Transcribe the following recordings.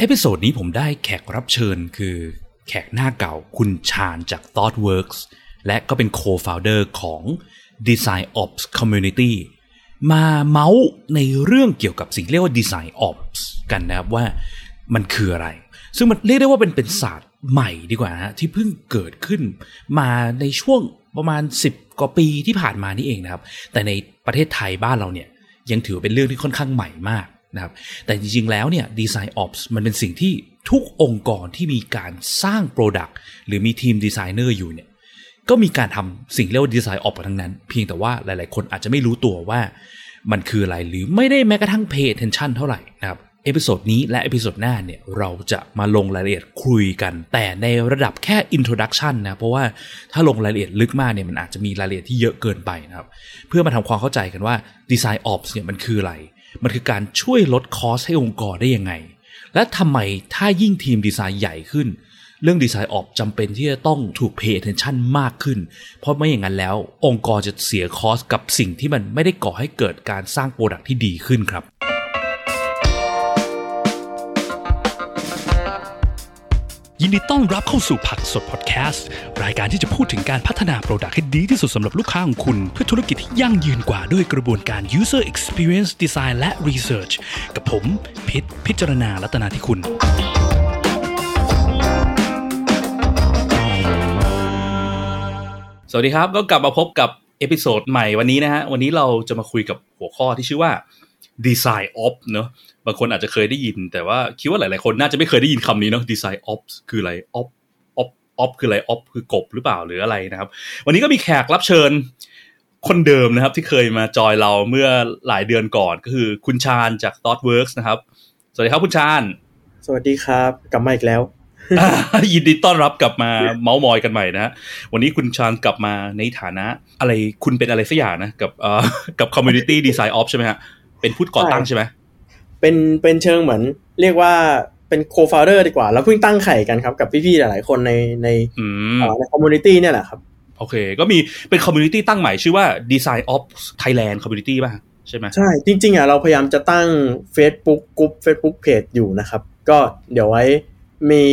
episode นี้ผมได้แขกรับเชิญคือแขกหน้าเก่าคุณชานจาก ThoughtWorks และก็เป็น co-founder ของ Design Ops Community มาเมาท์ในเรื่องเกี่ยวกับสิ่งเรียกว่า Design Ops กันนะครับว่ามันคืออะไร ซึ่งมันเรียกได้ว่าเป็นเป็นศาสตร์ใหม่ดีกว่านะที่เพิ่งเกิดขึ้นมาในช่วงประมาณ 10 กว่าปีที่ผ่านมานี่เองนะครับ แต่ในประเทศไทยบ้านเราเนี่ยยังถือเป็นเรื่องที่ค่อนข้างใหม่มาก นะครับแต่จริง ๆ แล้วเนี่ย Design Ops มันเป็นสิ่งที่ทุกองค์กรที่มีการสร้าง Product หรือมีทีมดีไซเนอร์อยู่เนี่ยก็มีการทำสิ่งเรียกว่า Design Ops มาทั้งนั้น เพียงแต่ว่าหลาย ๆ คนอาจจะไม่รู้ตัวว่ามันคืออะไรหรือไม่ได้แม้กระทั่ง pay attention เท่าไหร่นะครับ episode นี้และ episode หน้าเนี่ยเราจะมาลงรายละเอียดคุยกัน แต่ในระดับแค่ introduction นะ เพราะว่าถ้าลงรายละเอียดลึกมากเนี่ยมันอาจจะมีรายละเอียดที่เยอะเกินไปนะครับ เพื่อมาทำความเข้าใจกันว่า Design Ops เนี่ยมันคืออะไร มันคือการช่วยลด cost ให้องค์กรได้ยังไง และทำไมถ้ายิ่งทีมดีไซน์ใหญ่ขึ้น เรื่อง Design Ops จำเป็นที่จะต้องถูก pay attention มากขึ้น เพราะไม่อย่างนั้นแล้ว องค์กรจะเสีย cost กับสิ่งที่มันไม่ได้ก่อให้เกิดการสร้าง product ที่ดีขึ้นครับ ยินดีต้อนรับเข้าสู่ Praxis พอดแคสต์ รายการที่จะพูดถึงการพัฒนา product ให้ดีที่สุดสำหรับลูกค้าของคุณ เพื่อธุรกิจที่ยั่งยืนกว่าด้วยกระบวนการ user experience design และ research กับผม พิษพิจารณาลัตนาที่คุณ สวัสดีครับ ก็กลับมาพบกับ episode ใหม่วันนี้นะฮะ วันนี้เราจะมาคุยกับหัวข้อที่ชื่อว่า Design Ops เนอะ บางคนอาจจะเคยได้ยิน แต่ว่าคิดว่าหลาย ๆ คนน่าจะไม่เคยได้ยินคำนี้เนาะ Design Ops คืออะไร Op Op Op คืออะไร Op คือกบหรือเปล่าหรืออะไรนะครับ วันนี้ก็มีแขกรับเชิญคนเดิมนะครับ ที่เคยมาจอยเราเมื่อหลายเดือนก่อนก็คือคุณชาญจาก ThoughtWorks นะครับ สวัสดีครับคุณชาญ สวัสดีครับกลับมาอีกแล้วยินดีต้อนรับกลับมาเมาส์มอยกันใหม่นะฮะวันนี้คุณชาญกลับมาในฐานะ อะไรคุณเป็นอะไรสักอย่างนะ กับเอ่อกับ Community Design Ops ใช่ไหมฮะเป็นผู้ก่อตั้งใช่ไหม เป็นเป็นเชิงเหมือน เรียกว่าเป็นโคฟ o u เดอร์ดีกว่า แล้วเพิ่งตั้งไข่กันครับ กับพี่ๆหลายๆคนในในอืมเอ่อใน community เนี่ยแหละครับ โอเค ก็มีเป็น Community ตั้งใหม่ชื่อว่า Design Ops Thailand Community ป่ะใช่ไหมใช่ จริง ๆอะเราพยายามจะตั้ง Facebook กลุ่ม Facebook Page อยู่นะครับ ก็เดี๋ยวไว้มี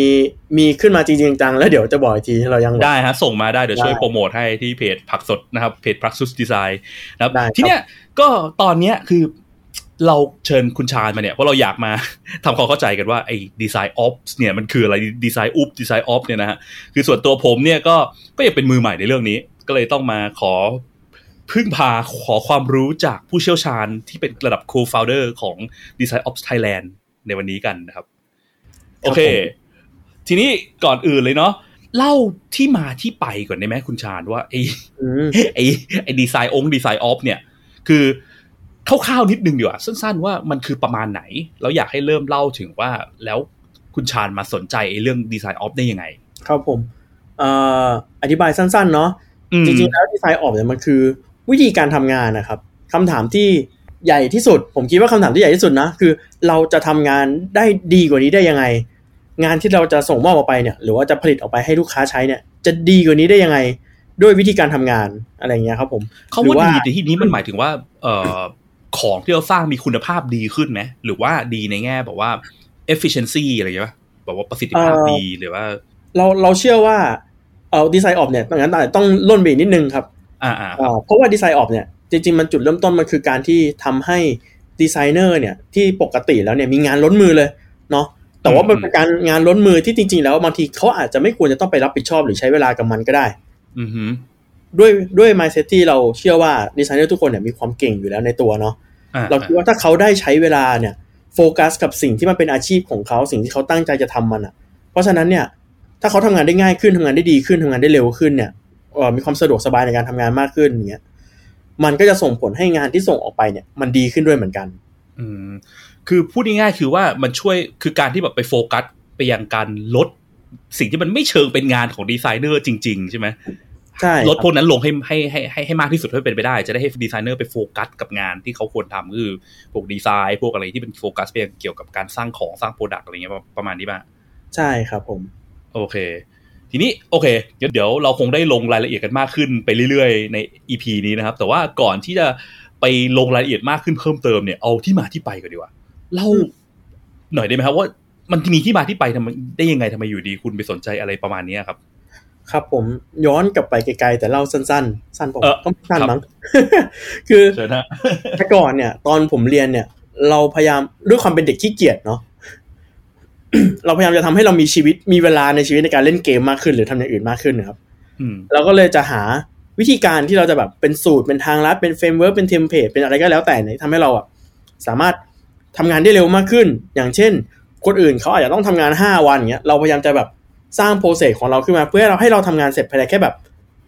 มีขึ้นมาจริงๆจังๆแล้วเดี๋ยวจะบอกอีกทีเรายังได้ฮะส่งมาได้เดี๋ยวช่วยได้โปรโมทให้ที่เพจ Praxis นะครับเพจ Praxis Design นะครับได้ครับทีเนี้ยก็ตอนเนี้ยคือ เราเชิญคุณชาญมาเนี่ยเพราะเราอยากมาทำความเข้าใจกันว่าไอ้ดีไซน์ออฟเนี่ยมันคืออะไรดีไซน์อุปดีไซน์ออฟเนี่ยนะฮะคือส่วนตัวผมเนี่ยก็ก็ยังเป็นมือใหม่ในเรื่องนี้ ก็เลยต้องมาขอพึ่งพาขอความรู้จากผู้เชี่ยวชาญที่เป็นระดับ co-founder ของ Design Ops Thailand ในวันนี้กันนะครับ โอเค ทีนี้ก่อนอื่นเลยเนาะเล่าที่มาที่ไปก่อนได้ไหมคุณชาญว่าไอ้อืมไอ้ไอ้ดีไซน์องค์ดีไซน์ออฟเนี่ย คือ คร่าวๆนิดนึงดีกว่าสั้น ๆ ว่ามันคือประมาณไหน แล้วอยากให้เริ่มเล่าถึงว่าแล้วคุณชาญมาสนใจไอ้เรื่องดีไซน์ออฟได้ยังไง ครับผมเอ่ออธิบายสั้น ๆ เนาะอืมจริงๆแล้วดีไซน์ออกเนี่ยมันคือ วิธีการทำงานนะครับคำถามที่ใหญ่ที่สุด ผมคิดว่าคำถามที่ใหญ่ที่สุดนะ คือเราจะทำงานได้ดีกว่านี้ได้ยังไง งานที่เราจะส่งมอบออกไปเนี่ยหรือว่าจะผลิตออกไปให้ลูกค้าใช้เนี่ย จะดีกว่านี้ได้ยังไง ด้วยวิธีการทำงานอะไรอย่างเงี้ยครับผมเขาหรือว่าว่าดีในที่นี้มันหมายถึงว่า เอ่อ ของที่เราสร้างมีคุณภาพดีขึ้นไหมหรือว่าดีในแง่แบบว่า efficiency อะไรอย่างเงี้ยป่ะแบบว่าประสิทธิภาพเอ่อดีหรือว่า เราเราเชื่อว่าเอ่อดีไซน์ออกเนี่ยต้องงั้นต้องล่นไปอีกนิดนึงครับอ่าอ่าอ่าเพราะว่าดีไซน์ออกเนี่ยจริงๆมันจุดเริ่มต้นมันคือการที่ทำให้ดีไซเนอร์เนี่ยที่ปกติแล้วเนี่ยมีงานล้นมือเลยเนาะแต่ว่ามันเป็นการงานล้นมือที่จริง ๆ แล้วบางทีเขาอาจจะไม่ควรจะต้องไปรับผิดชอบหรือใช้เวลากับมันก็ได้ อือฮึ ด้วยด้วย mindset ที่เราเชื่อว่าดีไซเนอร์ทุกคนเนี่ยมีความเก่งอยู่แล้วในตัวเนาะอ่เราคิดว่าถ้าเขาได้ใช้เวลาเนี่ยโฟกัสกับสิ่งที่มันเป็นอาชีพของเขาสิ่งที่เขาตั้งใจจะทำมันอะ เพราะฉะนั้นเนี่ยถ้าเขาทำงานได้ง่ายขึ้นทำงานได้ดีขึ้นทำงานได้เร็วขึ้นเนี่ยเอ่อมีความสะดวกสบายในการทำงานมากขึ้นอย่างเงี้ยมันก็จะส่งผลให้งานที่ส่งออกไปเนี่ย มันดีขึ้นด้วยเหมือนกัน อืมคือพูดง่ายๆคือว่ามันช่วยคือการที่แบบไปโฟกัสไปยังการลด สิ่งที่มันไม่เชิงเป็นงานของดีไซเนอร์จริง ๆ ใช่ไหมใช่ ลดครับพวกนั้นลงให้ให้ให้ให้ให้มากที่สุดเท่าที่เป็นไปได้ จะได้ให้ดีไซเนอร์ไปโฟกัสกับงานที่เขาควรทำคือพวกดีไซน์ พวกอะไรที่เป็นโฟกัสไปยังเกี่ยวกับการสร้างของสร้าง product อะไรเงี้ยประมาณนี้ป่ะใช่ครับผม โอเค ทีนี้โอเคเดี๋ยวเดี๋ยวเราคงได้ลงรายละเอียดกันมากขึ้นไปเรื่อยๆ ใน EP นี้นะครับ แต่ว่าก่อนที่จะไปลงรายละเอียดมากขึ้นเพิ่มเติมเนี่ยเอาที่มาที่ไปก่อนดีกว่าเล่าหน่อยได้ไหมครับว่ามันมีที่มาที่ไปทำไมได้ยังไงทำไมอยู่ดีคุณไปสนใจอะไรประมาณเนี้ยครับ ครับผมย้อนกลับไปไกลๆแต่เล่าสั้นๆ สั้นผมเออก็ไม่สั้นครับมั้งคือเชิญนะแต่ก่อนเนี่ย ตอนผมเรียนเนี่ย เราพยายามด้วยความเป็นเด็กขี้เกียจเนาะเราพยายามจะทำให้เรามีชีวิตมีเวลาในชีวิตในการเล่นเกมมากขึ้น หรือทำอย่างอื่นมากขึ้นนะครับอืมเราก็เลยจะหาวิธีการที่เราจะแบบเป็นสูตรเป็นทางลัดเป็น framework เป็น template เป็นอะไรก็แล้วแต่เนี่ยทำให้เราอะสามารถทำงานได้เร็วมากขึ้น อย่างเช่น คนอื่นเขาอาจจะต้องทำงาน5วันเงี้ยเราพยายามจะแบบ สร้าง process ของเราขึ้นมา เพื่อให้เราให้เราทำงานเสร็จภายในแค่แบบ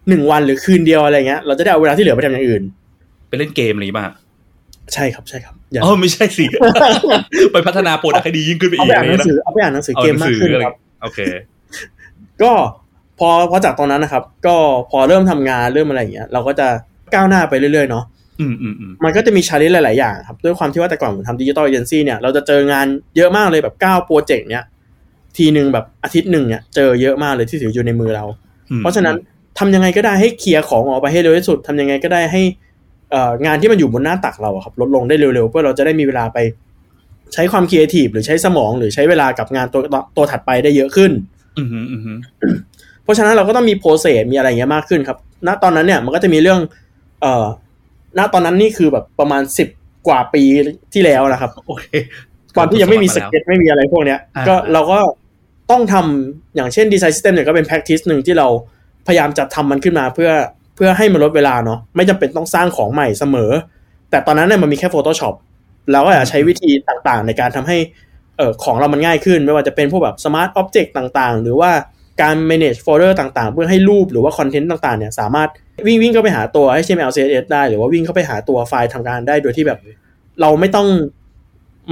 หนึ่งวันหรือคืนเดียวอะไรเงี้ยเราจะได้เอาเวลาที่เหลือไปทำอย่างอื่น ไปเล่นเกมอะไรอย่างงี้ป่ะใช่ครับใช่ครับอย่าอ๋อไม่ใช่สิไปพัฒนา product ให้ดียิ่งขึ้นไปเอาอีกไปอ่านหนังนะสือเอาไปอ่านหนังสือเอาเกมหนังสือมากขึ้นอะไรครับโอเค ก็พอพอจากตอนนั้นนะครับ ก็พอเริ่มทำงานเริ่มอะไรอย่างเงี้ย เราก็จะก้าวหน้าไปเรื่อยๆเนาะอืมอืมอืมมันก็จะมี challenge หลาย ๆ อย่างครับ ด้วยความที่ว่าแต่ก่อนผมทำ digital agency เนี่ย เราจะเจองานเยอะมากเลยแบบ9โปรเจกต์เนี้ย ทีหนึ่งแบบอาทิตย์หนึ่งเนี่ยเจอเยอะมากเลยที่ถืออยู่ในมือเราอืมเพราะฉะนั้นทำยังไงก็ได้ให้เคลียร์ของออกไปให้เร็วที่สุดทำยังไงก็ได้ให้เอ่องานที่มันอยู่บนหน้าตักเราอะครับลดลงได้เร็วๆเพื่อเราจะได้มีเวลาไปใช้ความครีเอทีฟหรือใช้สมองหรือใช้เวลากับงานตัวตัวถัดไปได้เยอะขึ้นอืมอืมอืมอืมเพราะฉะนั้นเราก็ต้องมี process มีอะไรอย่างเงี้ยมากขึ้นครับ ณตอนนั้นเนี่ยมันก็จะมีเรื่อง เอ่อณตอนนั้นนี่คือแบบประมาณสิบกว่าปีที่แล้วนะครับโอเคตอนที่ยังไม่มีสแล้วไม่มีอะไรพวกเนี้ยอ่าก็เราก็ ต้องทำอย่างเช่น design system เนี่ยก็เป็น practice หนึ่งที่เราพยายามจะทำมันขึ้นมาเพื่อเพื่อให้มันลดเวลาเนาะไม่จำเป็นต้องสร้างของใหม่เสมอ แต่ตอนนั้นเนี่ยมันมีแค่ Photoshop เราก็อากใช้วิธีต่างๆ ในการทำให้เอ่อของเรามันง่ายขึ้น ไม่ว่าจะเป็นพวกแบบ smart object ต่างๆ หรือว่าการ manage folder ต่างๆ เพื่อให้รูปหรือว่าคอนเทนต์ต่างๆเนี่ยสามารถวิ่งวิ่งเข้าไปหาตัว HTML CSS ได้ หรือว่าวิ่งเข้าไปหาตัวไฟล์ทำงานได้โดยที่แบบ เราไม่ต้อง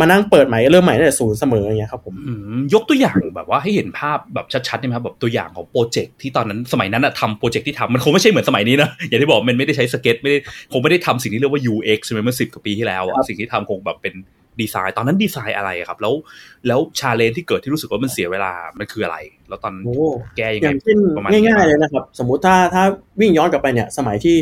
มานั่งเปิดใหม่เริ่มใหม่ตั้งแต่ศูนย์เสมออย่างเงี้ยครับผมอืยกตัวอย่างแบบว่าให้เห็นภาพแบบชัดๆได้ไหมครับแบบตัวอย่างของโปรเจกต์ที่ตอนนั้นสมัยนั้นอะทำโปรเจกต์ที่ทำมันคงไม่ใช่เหมือนสมัยนี้นะอย่างที่บอกมันไม่ได้ใช้สเก็ตไม่ได้คงไม่ได้ทำสิ่งที่เรียกว่า UX ใช่ไหมเมื่อสิบกว่าปีที่แล้วครับ อะสิ่งที่ทำคงแบบเป็นดีไซน์ตอนนั้นดีไซน์อะไรอะครับ แล้วแล้ว challenge ที่เกิดที่รู้สึกว่ามันเสียเวลามันคืออะไร แล้วตอนโอ้แก้ยังไง อย่างเช่นประมาณนี้ง่ายๆเลยนะครับ สมมุติถ้าถ้าวิ่งย้อนกลับไปเนี่ย สมัยที่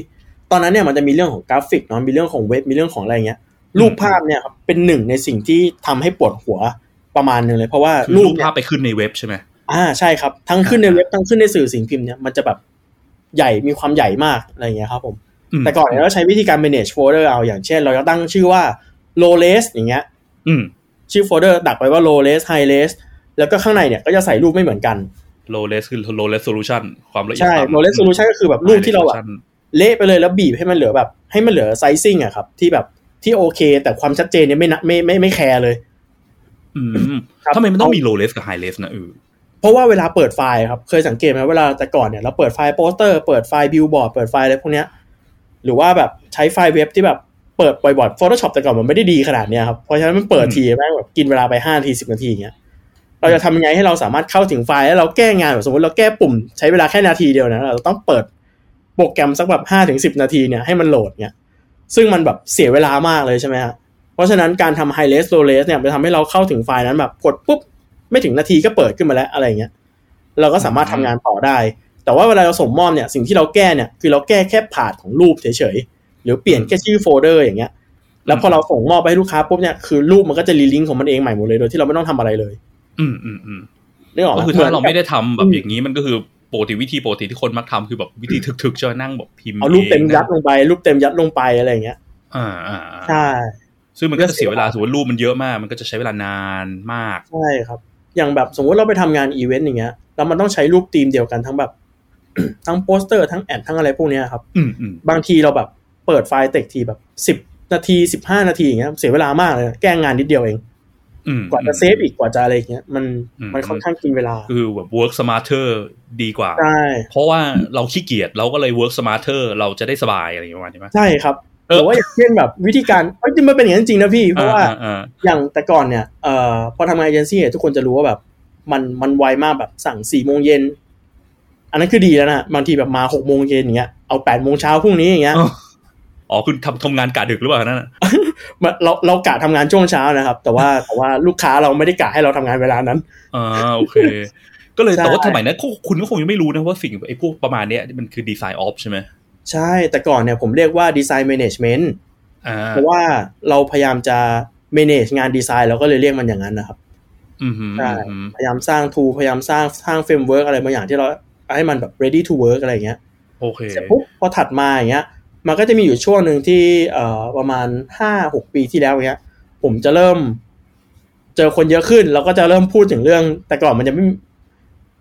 ตอนนั้นเนี่ยมันจะมีเรื่องของกราฟิกเนาะมีเรื่องของเว็บมีเรื่องของอะไรเงี้ย รูปภาพเนี่ยครับเป็นหนึ่งในสิ่งที่ทำให้ปวดหัวประมาณหนึ่งเลย เพราะว่าคือรูปเนี่ยรูปภาพไปขึ้นในเว็บใช่ไหมอ่าใช่ครับ ทั้งขึ้นในเว็บทั้งขึ้นในสื่อสิ่งพิมพ์เนี่ยมันจะแบบใหญ่มีความใหญ่มากอะไรเงี้ยครับผมอืมแต่ก่อนเนี่ยเราใช้วิธีการ manage folder เอาอย่างเช่น เราจะตั้งชื่อว่า low res อย่างเงี้ยอืมชื่อโฟลเดอร์ดักไปว่า low res high res แล้วก็ข้างในเนี่ยก็จะใส่รูปไม่เหมือนกัน low res คือ low resolution ความละเอียดใช่ต่ำ low resolution ก็คือแบบรูปที่เราแบบ High resolution เละไปเลยแล้วบีบให้มันเหลือแบบ ให้มันเหลือ sizing อะครับ ที่แบบ ที่โอเค แต่ความชัดเจนเนี่ยไม่นะไม่ไม่ไม่แคร์เลย อืมครับทำไมมันต้องมี low res กับ high res นะเออเพราะว่าเวลาเปิดไฟล์ครับ เคยสังเกตไหมเวลาแต่ก่อนเนี่ยเราเปิดไฟล์โปสเตอร์เปิดไฟล์บิลบอร์ดเปิดไฟล์อะไรพวกเนี้ย หรือว่าแบบใช้ไฟล์เว็บที่แบบเปิดบ่อยๆ Photoshop แต่ก่อนมันไม่ได้ดีขนาดเนี้ยครับ เพราะฉะนั้นมันเปิดทีแม่งแบบกินเวลาไปห้านาทีสิบนาทีอย่างเงี้ย เราจะทำยังไงให้เราสามารถเข้าถึงไฟล์แล้วเราแก้งานแบบสมมติเราแก้ปุ่มใช้เวลาแค่นาทีเดียวนะเราต้องเปิดโปรแกรมสักแบบห้าถึงสิบนาทีเนี่ยให้มันโหลดเนี่ย ซึ่งมันแบบเสียเวลามากเลยใช่ไหมฮะเพราะฉะนั้นการทำ high res low res เนี่ยมันทำให้เราเข้าถึงไฟล์นั้นแบบกดปุ๊บ ไม่ถึงนาทีก็เปิดขึ้นมาแล้วอะไรอย่างเงี้ยเราก็สามารถทำงานต่อได้ แต่ว่าเวลาเราส่งมอบเนี่ยสิ่งที่เราแก้เนี่ยคือเราแก้แค่ path ของรูปเฉยๆหรือเปลี่ยนแค่ชื่อโฟลเดอร์อย่างเงี้ยแล้วพอเราส่งมอบไปให้ลูกค้าปุ๊บเนี่ยคือรูปมันก็จะ relink ของมันเองใหม่หมดเลยโดยที่เราไม่ต้องทำอะไรเลย อืมอืมอืมนึกออกไหมก็คือถ้าเราไม่ได้ทำแบบอืมอย่างนี้มันก็คือ ปกติวิธีปกติที่คนมักทำคือแบบวิธีถึกๆจะนั่งแบบพิมพ์เอารูปเต็มนะยัดลงไป รูปเต็มยัดลงไปอะไรอย่างเงี้ยอ่าอ่าอ่าใช่ซึ่งมันก็จะเสียเวลาสมมติรูปมันเยอะมาก มันก็จะใช้เวลานานมากใช่ครับ อย่างแบบสมมติเราไปทำงานอีเวนต์อย่างเงี้ยแล้วมันต้องใช้รูปธีมเดียวกันทั้งแบบ ทั้งโปสเตอร์ทั้ง ad ทั้งอะไรพวกเนี้ยครับอืมอืมบางทีเราแบบเปิดไฟล์เต็มทีแบบสิบนาทีสิบห้านาทีอย่างเงี้ยเสียเวลามากเลยแก้งานนิดเดียวเองอืม กว่าจะเซฟอีกกว่าจะอะไรอย่างเงี้ยมันอืมมันค่อนข้างกินเวลาคือแบบ work smarter ดีกว่าใช่เพราะว่าเราขี้เกียจเราก็เลย work smarter เราจะได้สบายอะไรอย่างเงี้ยประมาณนี้ไหมใช่ครับเออแต่ว่าอย่างเช่นแบบวิธีการเอ้ยจริงมันเป็นอย่างนั้นจริงนะพี่เพราะว่าอ่อ่าอย่างแต่ก่อนเนี่ยเอ่อพอทำงานเอเจนซี่ทุกคนจะรู้ว่าแบบ มันมันไวมากแบบสั่งสี่โมงเย็นอันนั้นคือดีแล้วนะบางทีแบบมาหกโมงเย็นอย่างเงี้ยเอาแปดโมงเช้าพรุ่งนี้อย่างเงี้ย อ๋ออ๋อคุณทำทำงานกะดึกหรือเปล่านั่นน่ะมันเราเรากะทำงานช่วงเช้านะครับ แต่ว่าแต่ว่าลูกค้าเราไม่ได้กะให้เราทำงานเวลานั้นอ่าโอเค ก็เลยใช่แต่ว่าสมัยนั้นก็คุณก็คงยังไม่รู้นะว่าสิ่งไอ้พวกประมาณเนี้ยมันคือ DesignOps ใช่ไหมใช่แต่ก่อนเนี่ยผมเรียกว่า design management อ่าเพราะว่าเราพยายามจะ manage งานดีไซน์เราก็เลยเรียกมันอย่างนั้นนะครับอืมฮึใช่อืมพยายามสร้าง tool พยายามสร้างสร้าง framework อะไรบางอย่างที่เราให้มันแบบ ready to work อะไรอย่างเงี้ยโอเคเสร็จปุ๊บพอถัดมาอย่างเงี้ย มันก็จะมีอยู่ช่วงหนึ่งที่เอ่อประมาณห้าหกปีที่แล้วอย่างเงี้ย ผมจะเริ่ม เจอคนเยอะขึ้น แล้วก็จะเริ่มพูดถึงเรื่อง แต่ก่อนมันจะไม่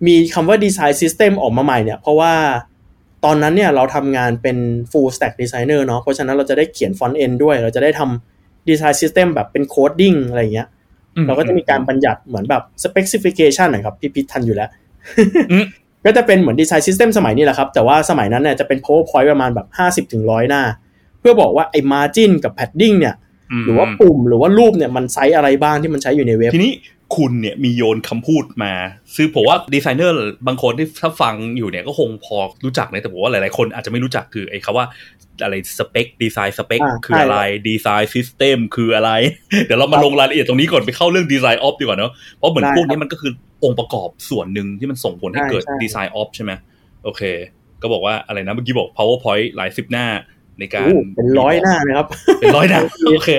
มีคำว่า design system ออกมาใหม่เนี่ย เพราะว่าตอนนั้นเนี่ยเราทำงานเป็น full stack designer เนาะเพราะฉะนั้นเราจะได้เขียน front end ด้วย เราจะได้ทำ design system แบบเป็น coding อะไรอย่างเงี้ย เราก็จะมีการบัญญัติเหมือนแบบ specification นะครับพี่พิททันอยู่แล้วอืม ก็จะเป็นเหมือน design system สมัยนี้แหละครับ แต่ว่าสมัยนั้นเนี่ยจะเป็น powerpoint ประมาณแบบห้าสิบถึงร้อยหน้า เพื่อบอกว่าไอ้ margin กับ padding เนี่ย หรือว่าปุ่มหรือว่ารูปเนี่ยมันไซส์อะไรบ้างที่มันใช้อยู่ในเว็บ ทีนี้คุณเนี่ยมีโยนคำพูดมา ซึ่งผมว่าดีไซเนอร์บางคนที่ถ้าฟังอยู่เนี่ยก็คงพอรู้จักนะแต่ผมว่าหลายๆคนอาจจะไม่รู้จักคือไอ้คำว่า อะไร spec design spec อ่าคืออะไร design system คืออะไร เดี๋ยวเรามาลงรายละเอียดตรงนี้ก่อนไปเข้าเรื่อง DesignOps ดีกว่าเนอะเพราะเหมือนได้พวกนี้มันก็คือองค์ประกอบส่วนหนึ่งที่มันส่งผลให้ใช่เกิดใช่ DesignOps ใช่ไหมโอเค ก็บอกว่าอะไรนะเมื่อกี้บอก powerpoint หลายสิบหน้าในการโอ้เป็นร้อยหน้านะครับ เป็นร้อยหน้าโอเค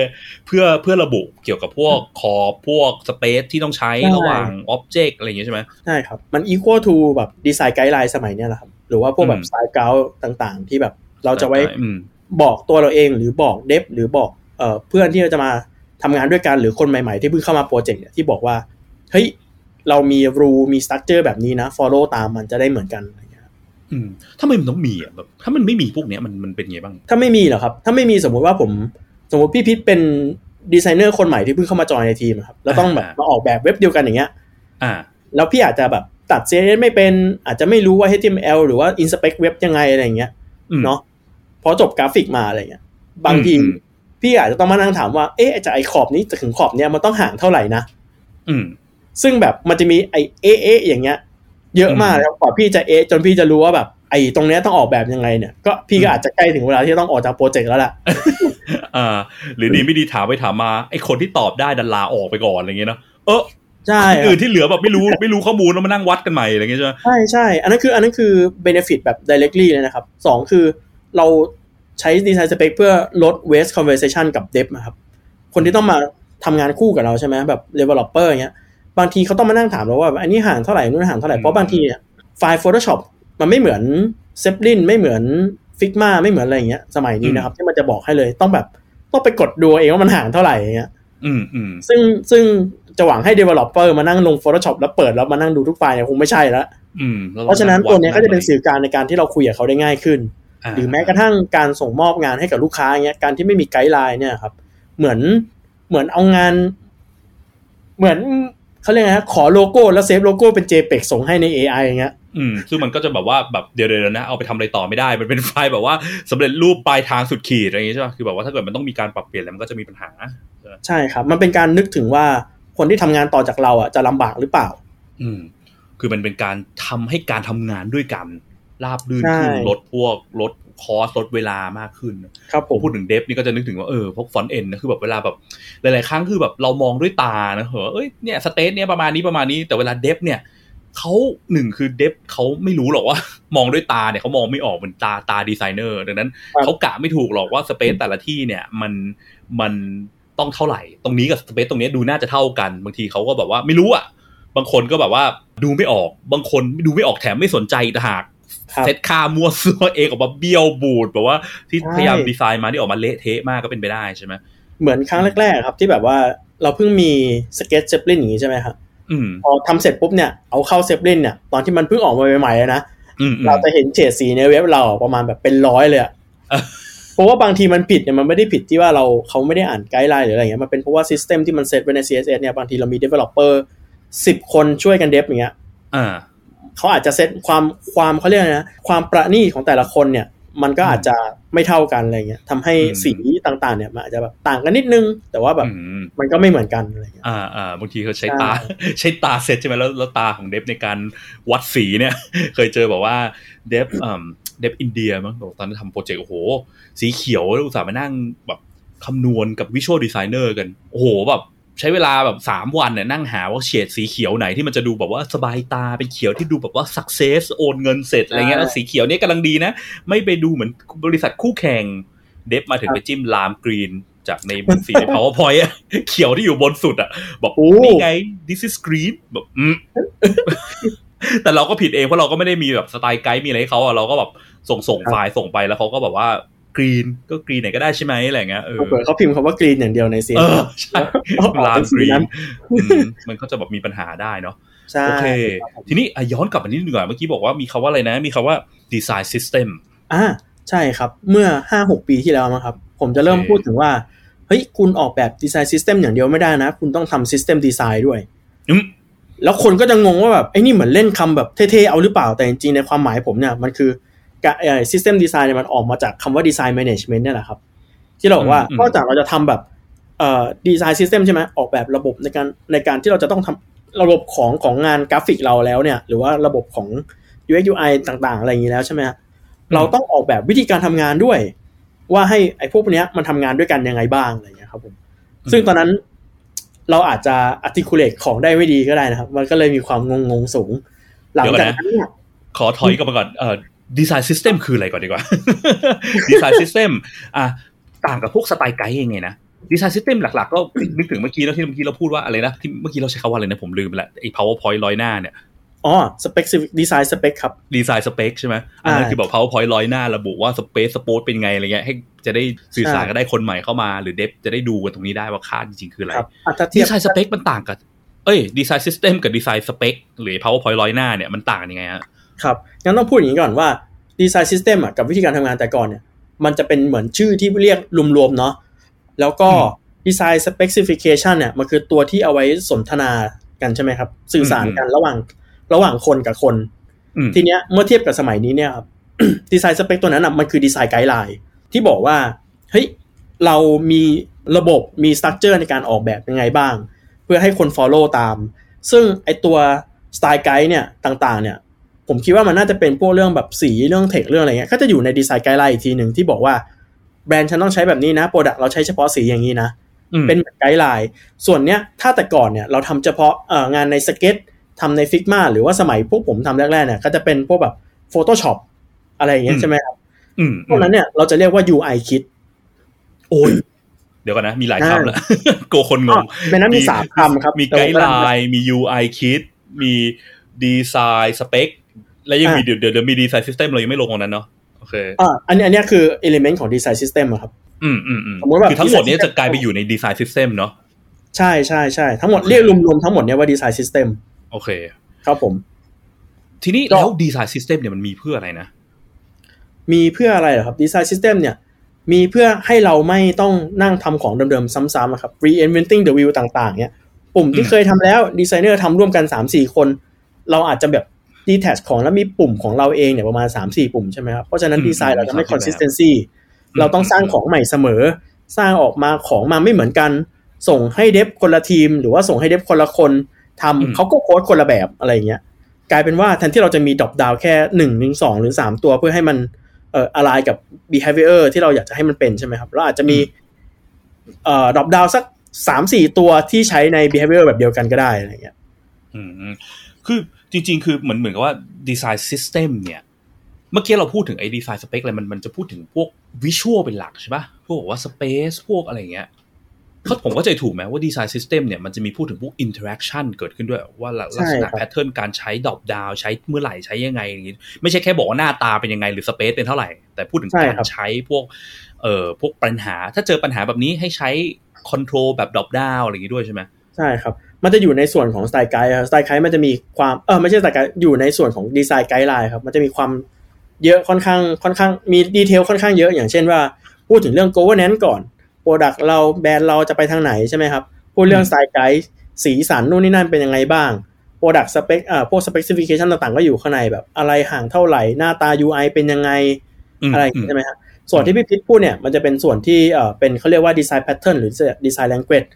เพื่อเพื่อระบุเกี่ยวกับพวกคอพวก space ที่ต้องใช้ใช่ระหว่าง object อะไรอย่างเงี้ยใช่ไหมใช่ครับ มัน equal to แบบ design guideline สมัยเนี้ยแหละครับ หรือว่าพวกแบอืม style guide ต่างๆ ที่แบบ เราจะไว้อืมบอกตัวเราเองหรือบอก dev หรือบอกเอ่อเพื่อนที่เราจะมาทำงานด้วยกันหรือคนใหม่ๆ ที่เพิ่งเข้ามาโปรเจกต์เนี่ยที่บอกว่าเฮ้ยเรามีรูมีสตั๊กเจอร์แบบนี้นะ follow ตามมันจะได้เหมือนกันอะไรอย่างเงี้ยอืมถ้ามันต้องมีอะแบบถ้ามันไม่มีพวกเนี้ยมันมันเป็นไงบ้าง ถ้าไม่มีเหรอครับ ถ้าไม่มีสมมุติว่าผมสมมติพี่พิษเป็นดีไซเนอร์คนใหม่ที่เพิ่งเข้ามาจอยในทีมอะครับแล้วต้องแบบอ่ามมาออกแบบเว็บเดียวกันอย่างเงี้ย อ่า แล้วพี่อาจจะแบบตัด CSS ไม่เป็นอาจจะไม่รู้ว่า HTML หรือว่า inspect เว็บยังไงอะไรอย่างเงี้ยอืมเนาะ พอจบกราฟิกมาอะไรเงี้ย บางทีอืมพี่อาจจะต้องมานั่งถามว่าเอ๊ะจากไอ้ขอบนี้จะถึงขอบเนี้ยมันต้องห่างเท่าไหร่นะอืม ซึ่งแบบมันจะมีไอ้เอ๊ะเอ๊ะอย่างเงี้ย เยอะมากอืมแล้วกว่าพี่จะเอ๊ะจนพี่จะรู้ว่าแบบไอ้ตรงเนี้ยต้องออกแบบยังไงเนี่ยก็พี่ก็อาจจะใกล้ถึงเวลาที่จะต้องออกจากโปรเจกต์แล้วแหละอ่า หรือดีไม่ดีถามไปถามมาไอ้คนที่ตอบได้ดันลาออกไปก่อนอะไรเงี้ยเนาะเออใช่คนอื่นที่เหลือแบบไม่รู้ไม่รู้ข้อมูลแล้วมานั่งวัดกันใหม่อะไรเงี้ยใช่ไหมใช่ใช่อันนั้นคืออันนั้นคือ benefit แบบ directly เลยนะครับสองคือ เราใช้ design spec เพื่อลด waste conversation กับ dev นะครับคนที่ต้องมาทำงานคู่กับเราใช่ไหมแบบ developer อย่างเงี้ยบางทีเขาต้องมานั่งถามเราว่า อันนี้ห่างเท่าไหร่นู่นห่างเท่าไหร่ เพราะบางทีเนี่ยไฟล์ Photoshop มันไม่เหมือน Zeppelin ไม่เหมือน Figma ไม่เหมือนอะไรอย่างเงี้ยสมัยนี้นะครับ ที่มันจะบอกให้เลยต้องแบบต้องไปกดดูเองว่ามันห่างเท่าไหร่อย่างเงี้ยอืมอืมซึ่งซึ่งจะหวังให้ developer มานั่งลง Photoshop แล้วเปิดแล้วมานั่งดูทุกไฟล์เนี่ยคงไม่ใช่แล้วอืมแล้วเพราะฉะนั้นตัวเนี้ยก็จะเป็นสื่อกลางในการที่เราคุยกับเขาได้ง่ายขึ้นา หรือแม้กระทั่งการส่งมอบงานให้กับลูกค้าเงี้ยการที่ไม่มี guideline เนี่ยครับ เหมือนเหมือนเอางาน เหมือนเขาเรียกไงฮะขอโลโก้แล้วเซฟโลโก้เป็น JPEG ส่งให้ใน AI อย่างเงี้ยอืมซึ่งมันก็จะแบบว่าแบบเดี๋ยวเดี๋ยวนะเอาไปทำอะไรต่อไม่ได้ มันเป็นไฟล์แบบว่าสำเร็จรูปปลายทางสุดขีดอะไรอย่างเงี้ยใช่ป่ะคือแบบว่าถ้าเกิดมันต้องมีการปรับเปลี่ยนอะไรมันก็จะมีปัญหา ใช่ครับ มันเป็นการนึกถึงว่าคนที่ทำงานต่อจากเราอะจะลำบากหรือเปล่า อืม คือมันเป็นการทำให้การทำงานด้วยกัน ราบรื่นใช่ขึ้นลดพวกลด cost ลดเวลามากขึ้นครับผมพูดถึง dev นี่ก็จะนึกถึงว่าเออพวก front-end นะคือแบบเวลาแบบหลาย ๆ ครั้งคือแบบเรามองด้วยตานะเหรอเอ้ยเนี่ยสเตทเนี่ยประมาณนี้ประมาณนี้แต่เวลา dev เนี่ยเขาหนึ่งคือ dev เขาไม่รู้หรอกว่า มองด้วยตาเนี่ยเขามองไม่ออกเหมือนตาตาดีไซเนอร์ดังนั้นครับเขากะไม่ถูกหรอกว่า space แต่ละที่เนี่ยมันมันต้องเท่าไหร่ ตรงนี้กับ space ตรงนี้ดูน่าจะเท่ากัน บางทีเขาก็แบบว่าไม่รู้อะบางคนก็แบบว่าดูไม่ออก บางคนดูไม่ออกแถมไม่สนใจอีกต่างหากครับ เซตค่ามั่วซั่วเองออกมาเบี้ยวบูดแบบว่าที่ใช่พยายามดีไซน์มาที่ออกมาเละเทะมากก็เป็นไปได้ใช่ไหมเหมือนครั้งแรกๆ ครับที่แบบว่าเราเพิ่งมี Sketch Zeplin อย่างนี้ใช่ไหมครับอืมพอทำเสร็จปุ๊บเนี่ยเอาเข้า Zeplin เนี่ยตอนที่มันเพิ่งออกมาใหม่ๆอะนะอืมอืมเราจะเห็นเฉดสีในเว็บเราประมาณแบบเป็นร้อยเลยอะเออเพราะว่าบางทีมันผิดเนี่ยมันไม่ได้ผิดที่ว่าเราเขาไม่ได้อ่าน guideline หรืออะไรเงี้ยมันเป็นเพราะว่า system ที่มันเซตไว้ใน CSS เนี่ยบางทีเรามี developer สิบคนช่วยกัน dev อย่างเงี้ยอ่า เขาอาจจะเซตความความเขาเรียกอะไรนะความประณีตของแต่ละคนเนี่ยมันก็อาจจะไม่เท่ากันอะไรเงี้ยทำให้อืมสีต่างๆ เนี่ยมันอาจจะแบบต่างกันนิดนึง แต่ว่าแบบอืมมันก็ไม่เหมือนกันอะไรเงี้ยอ่าอ่าบางทีเขาใช้ใช่ตาใช้ตาเซตใช่ไหมแล้วแล้วตาของ dev ในการวัดสีเนี่ย เคยเจอแบบว่า dev อ่า dev อินเดียมั้งบอกตอนนั้นทำโปรเจกต์โอ้โห สีเขียวแล้วอุตส่าห์มานั่งแบบคำนวณกับ visual designer กัน โอ้โหแบบ ใช้เวลาแบบสามวันเนี่ยนั่งหาว่าเฉดสีเขียวไหนที่มันจะดูแบบว่าสบายตาเป็นเขียวที่ดูแบบว่า success โอนเงินเสร็จอะไรเงี้ยแล้วสีเขียวเนี่ยกำลังดีนะ ไม่ไปดูเหมือนบริษัทคู่แข่ง dev มาถึงไปจิ้ม lime greenจากในบนสีใน powerpoint อะเขียวที่อยู่บนสุดอะบอกโอ้นี่ไง this is green แบบอืมแต่เราก็ผิดเองเพราะเราก็ไม่ได้มีแบบสไตล์ไกด์มีอะไรให้เขาอะเราก็แบบส่งส่งไฟล์ส่งไปแล้วเขาก็แบบว่า กรีนก็กรีนไหนก็ได้ใช่ไหมอะไรอย่างเงี้ยเออเปิดเขาพิมพ์คำว่ากรีนอย่างเดียวในเสียงเออใช่เอาออกลาเป็นกสีรีนั้นนมันก็จะแบบมีปัญหาได้เนาะใช่โอเค ทีนี้อะย้อนกลับมานิดนึงก่อนเมื่อกี้บอกว่ามีคำว่าอะไรนะ มีคำว่า design system อ่าใช่ครับ เมื่อห้าหกปีที่แล้วมั้งครับ ผมจะเริ่มโอเคพูดถึงว่า เฮ้ย คุณออกแบบ design system อย่างเดียวไม่ได้นะ คุณต้องทำ system design ด้วยอืมแล้วคนก็จะงงว่าแบบไอ้นี่เหมือนเล่นคำแบบเท่ๆเอาหรือเปล่าแต่จริงๆในความหมายผมเนี่ยมันคือการเอ่อ system design เนี่ยมันออกมาจากคำว่า design management เนี่ยแหละครับ ที่เราบอกว่าอืมนอกจากเราจะทำแบบเอ่อ design system ใช่ไหมออกแบบระบบในการในการที่เราจะต้องทำระบบของของงานกราฟิกเราแล้วเนี่ย หรือว่าระบบของ UX UI ต่างๆ อะไรอย่างนี้แล้วใช่ไหมฮะเราต้องออกแบบวิธีการทำงานด้วย ว่าให้ไอ้พวกเนี้ยมันทำงานด้วยกันยังไงบ้างอะไรอย่างเงี้ยครับผมซึ่งตอนนั้นเราอาจจะ articulate ของได้ไม่ดีก็ได้นะครับ มันก็เลยมีความงงๆสูง หลังจากนั้นเนี่ยขอถอยกลับมาก่อนเอ่อ design system คืออะไรก่อนดีกว่า design system อะต่างกับพวกสไตล์ไกด์ยังไงนะ design system หลักๆ ก็นึกถึงเมื่อกี้แล้วที่เมื่อกี้เราพูดว่าอะไรนะที่เมื่อกี้เราใช้คำว่าอะไรนะผมลืมไปละไอ้ powerpoint ร้อยหน้าเนี่ยอ๋อ specific design spec ครับ design spec ใช่ไหมอันนั้นอ่าคือแบบ powerpoint ร้อยหน้าระบุว่า space spot เป็นไงอะไรเงี้ยให้จะได้สื่อสารใช่กันได้คนใหม่เข้ามาหรือ dev จะได้ดูกันตรงนี้ได้ว่าค่าจริงๆคืออะไรครับอะถ้าเทียบ design spec มันต่างกับเอ้ย design system กับ design spec หรือ powerpoint ร้อยหน้าเนี่ยมันต่างกันยังไงฮะ ครับงั้นต้องพูดอย่างนี้ก่อนว่า design system อะกับวิธีการทำงานแต่ก่อนเนี่ย มันจะเป็นเหมือนชื่อที่เรียกรวมๆเนาะแล้วก็ design specification เนี่ยมันคือตัวที่เอาไว้สนทนากันใช่ไหมครับ สื่อสารกันระหว่างระหว่างคนกับคนอืมทีเนี้ยเมื่อเทียบกับสมัยนี้เนี่ยครับ design spec ตัวนั้นอะมันคือ design guideline ที่บอกว่าเฮ้ยเรามีระบบมี structure ในการออกแบบยังไงบ้าง เพื่อให้คน follow ตาม ซึ่งไอตัว style guide เนี่ยต่างๆ เนี่ย ผมคิดว่ามันน่าจะเป็นพวกเรื่องแบบสีเรื่องเทคเรื่องอะไรเงี้ยก็จะอยู่ใน design guideline อีกทีหนึ่งที่บอกว่าแบรนด์ฉันต้องใช้แบบนี้นะ product เราใช้เฉพาะสีอย่างนี้นะอืมเป็น guideline ส่วนเนี้ยถ้าแต่ก่อนเนี่ยเราทำเฉพาะเอ่องานในสเก็ตทำใน Figma หรือว่าสมัยพวกผมทำแรกๆเนี่ยก็จะเป็นพวกแบบ Photoshop อะไรอย่างเงี้ยใช่ไหมครับอืมพวกนั้นเนี่ยเราจะเรียกว่า UI kit โอ้ยเดี๋ยวก่อนนะ มีหลายคำแล้วโกคนงงในนั้นมีสามคำครับ มี guideline มี UI kit มี design spec และยังมีเดี๋ยวเดี๋ยวเดี๋ยวมี design system เรายังไม่ลงตรงนั้นเนาะโอเคอ่าอันนี้อันเนี้ยคือ element ของ design system อะครับ อืมอืมอืมสมมุติแบบคือทั้งหมดเนี้ย design จะกลายไปอยู่ใน design system เนาะใช่ใช่ใช่ทั้งหมดเรียกรวมๆทั้งหมดเนี่ยว่า design system โอเค ครับผม ทีนี้ก็แล้ว design system เนี่ยมันมีเพื่ออะไรนะ มีเพื่ออะไรเหรอครับ design system เนี่ยมีเพื่อให้เราไม่ต้องนั่งทำของเดิมๆ ซ้ำๆอะครับ reinventing the wheel ต่าง ๆ เนี่ยปุ่มที่อืมเคยทำแล้วดีไซเนอร์ทำร่วมกัน 3-4 คน เราอาจจะแบบ detach ของแล้วมีปุ่มของเราเองเนี่ยประมาณ 3-4 ปุ่มใช่ไหมครับ เพราะฉะนั้นดีไซน์เราจะไม่ consistency เราต้องสร้างของใหม่เสมอ สร้างออกมาของมาไม่เหมือนกัน ส่งให้ dev คนละทีม หรือว่าส่งให้ dev คนละคนทำเขาก็โค้ดคนละแบบอะไรอย่างเงี้ยกลายเป็นว่าแทนที่เราจะมี dropdown แค่หนึ่งหรือสองหรือสามตัวเพื่อให้มันเอ่ออะไรกับ behavior ที่เราอยากจะให้มันเป็นใช่ไหมครับเราอาจจะมีเอ่อ dropdown สักสามสี่ตัวที่ใช้ใน behavior แบบเดียวกันก็ได้อะไรเงี้ย อืมอืมคือ จริง ๆ คือเหมือนเหมือนกับว่า design system เนี่ย เมื่อกี้เราพูดถึงไอ้ design spec อะไรมันมันจะพูดถึงพวก visual เป็นหลักใช่ปะพวกบอกว่า space พวกอะไรเงี้ยเขาผมเข้าใจถูกไหมว่า design system เนี่ยมันจะมีพูดถึงพวก interaction เกิดขึ้นด้วย ว่าลักษณะ pattern การใช้ dropdown ใช้เมื่อไหร่ใช้ยังไงอย่างงี้ไม่ใช่แค่บอกว่าหน้าตาเป็นยังไงหรือ space เป็นเท่าไหร่ แต่พูดถึงการใช้พวกเอ่อพวกปัญหา ถ้าเจอปัญหาแบบนี้ให้ใช้ control แบบ dropdown อะไรอย่างงี้ด้วยใช่ไหมใช่ครับ มันจะอยู่ในส่วนของ style guide style guide มันจะมีความเออไม่ใช่ style guide อยู่ในส่วนของ design guideline ครับมันจะมีความเยอะค่อนข้างค่อนข้างมี detail ค่อนข้างเยอะ อย่างเช่นว่าพูดถึงเรื่อง governance ก่อน product เราแบรนด์เราจะไปทางไหนใช่ไหมครับพูดเรื่อง style guide สีสันนู่นนี่นั่นเป็นยังไงบ้าง product spec อ่าพวก specification ต่างๆ ก็อยู่ข้างในแบบ อะไรห่างเท่าไหร่หน้าตา UI เป็นยังไงมอะไรอย่างงี้ใช่ไหมครับส่วนที่พี่พิษพูดเนี่ยมันจะเป็นส่วนที่เอ่อเป็นเขาเรียกว่า design pattern หรือ design language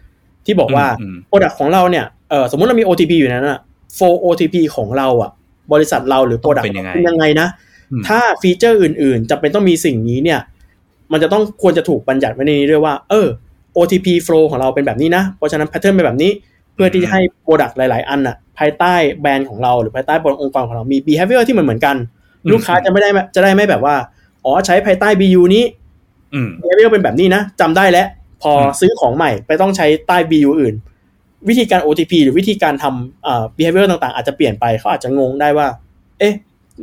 ที่บอกว่าอืม product ของเราเนี่ยเออสมมติเรามี OTP อยู่ในนั้นอะ for OTP ของเราอะบริษัทเราหรือ product เป็นยังไงเป็นยังไงนะอืมถ้า feature อื่นๆจำเป็นต้องมีสิ่งนี้เนี่ย มันจะต้องควรจะถูกบัญญัติไว้ในนี้ด้วยว่า เออ OTP flow ของเราเป็นแบบนี้นะ เพราะฉะนั้น pattern เป็นแบบนี้ เพื่อที่จะให้ product หลาย ๆ อันอะภายใต้แบรนด์ของเราหรือภายใต้องค์กรของเรามี behavior ที่เหมือนเหมือนกันอืมลูกค้าจะไม่ได้จะได้ไม่แบบว่าอ๋อใช้ภายใต้ BU นี้อืม behavior เป็นแบบนี้นะจำได้แล้ว พอซื้อของใหม่ไปต้องใช้ใต้ BU อื่น วิธีการ OTP หรือวิธีการทำอ่า behavior ต่างๆ อาจจะเปลี่ยนไปเขาอาจจะงงได้ว่า เอ๊ะ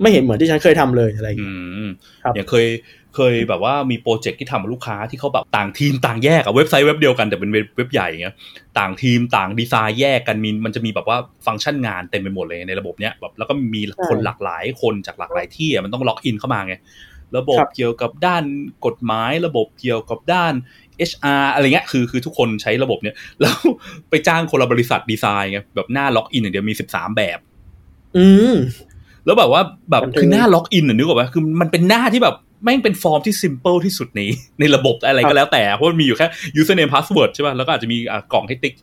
ไม่เห็นเหมือนที่ฉันเคยทำเลยอะไรอย่างอืเงี้ยมครับอย่างเคยเคยแบบว่ามีโปรเจกต์ที่ทำกับลูกค้าที่เขาแบบต่างทีมต่างแยกอะเว็บไซต์เว็บเดียวกันแต่เป็นเว็บเว็บใหญ่เงี้ยต่างทีมต่างดีไซน์แยกกันมีมันจะมีแบบว่าฟังก์ชันงานเต็มไปหมดเลยในระบบเนี้ยแบบแล้วก็มีคนหลากหลายคนจากหลากหลายที่อะมันต้อง login เข้ามาไงระบบเกี่ยวกับด้านกฎหมาย ระบบเกี่ยวกับด้าน HR อะไรเงี้ยคือคือทุกคนใช้ระบบเนี้ยแล้วไปจ้างคนละบริษัทดีไซน์ไงแบบหน้า login อย่างเดียวมีสิบสามแบบ อืมแล้วแบบว่าแบบมันเป็นคือหน้า login อะนึกออกไหมคือมันเป็นหน้าที่แบบแม่งเป็นฟอร์มที่ s ิมเ l ิลที่สุดในในระบบอะไรก็แล้วแต่ เพราะมันมีอยู่แค่ username password ใช่ป่ะแล้วก็อาจจะมีอะกล่องให้ติ๊ก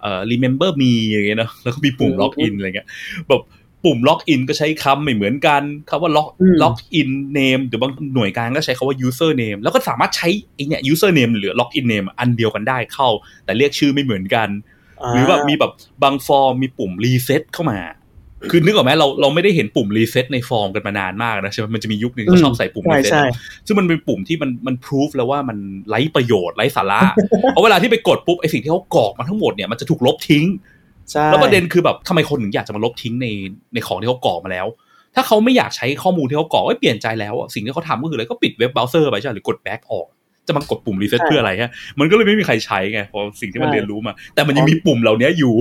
เอ่อ remember me อย่างเงี้ยเนอะแล้วก็มีปุ่ม login อะไรเงี้ยแบบ ปุ่ม login ก็ใช้คำไม่เหมือนกันคำว่า log อืม login name หรือบางหน่วยงานก็ใช้คำว่า user name แล้วก็สามารถใช้ไอเนี่ย user name หรือ login name อันเดียวกันได้เข้า แต่เรียกชื่อไม่เหมือนกัน หรือแบบมีแบบบางฟอร์มมีปุ่ม reset เข้ามา คือนึกออกไหมเราเราไม่ได้เห็นปุ่ม reset ในฟอร์มกันมานานมากนะใช่ไหมมันจะมียุคหนึ่งเขาชอบใส่ปุ่มใช่ reset ใช่ซึ่งมันเป็นปุ่มที่มันมันพิสูจน์แล้วว่ามันไร้ประโยชน์ไร้สาระเพราะเวลาที่ไปกดปุ๊บไอสิ่งที่เขากรอกมาทั้งหมดเนี่ยมันจะถูกลบทิ้งใช่ แล้วประเด็นคือแบบทำไมคนถึงอยากจะมาลบทิ้งในในของที่เขากรอกมาแล้ว ถ้าเขาไม่อยากใช้ข้อมูลที่เขากรอกเอ้ยเปลี่ยนใจแล้วอะสิ่งที่เขาทำก็คืออะไรก็ปิด web browser ไปใช่ไหมหรือกด back ออกจะมากดปุ่ม reset เพื่ออะไรฮะมันก็เลยไม่มีใครใช้ไงเพราะสิ่งที่มันเรียนรู้มา แต่มันยังมีปุ่มเหล่านี้อยู่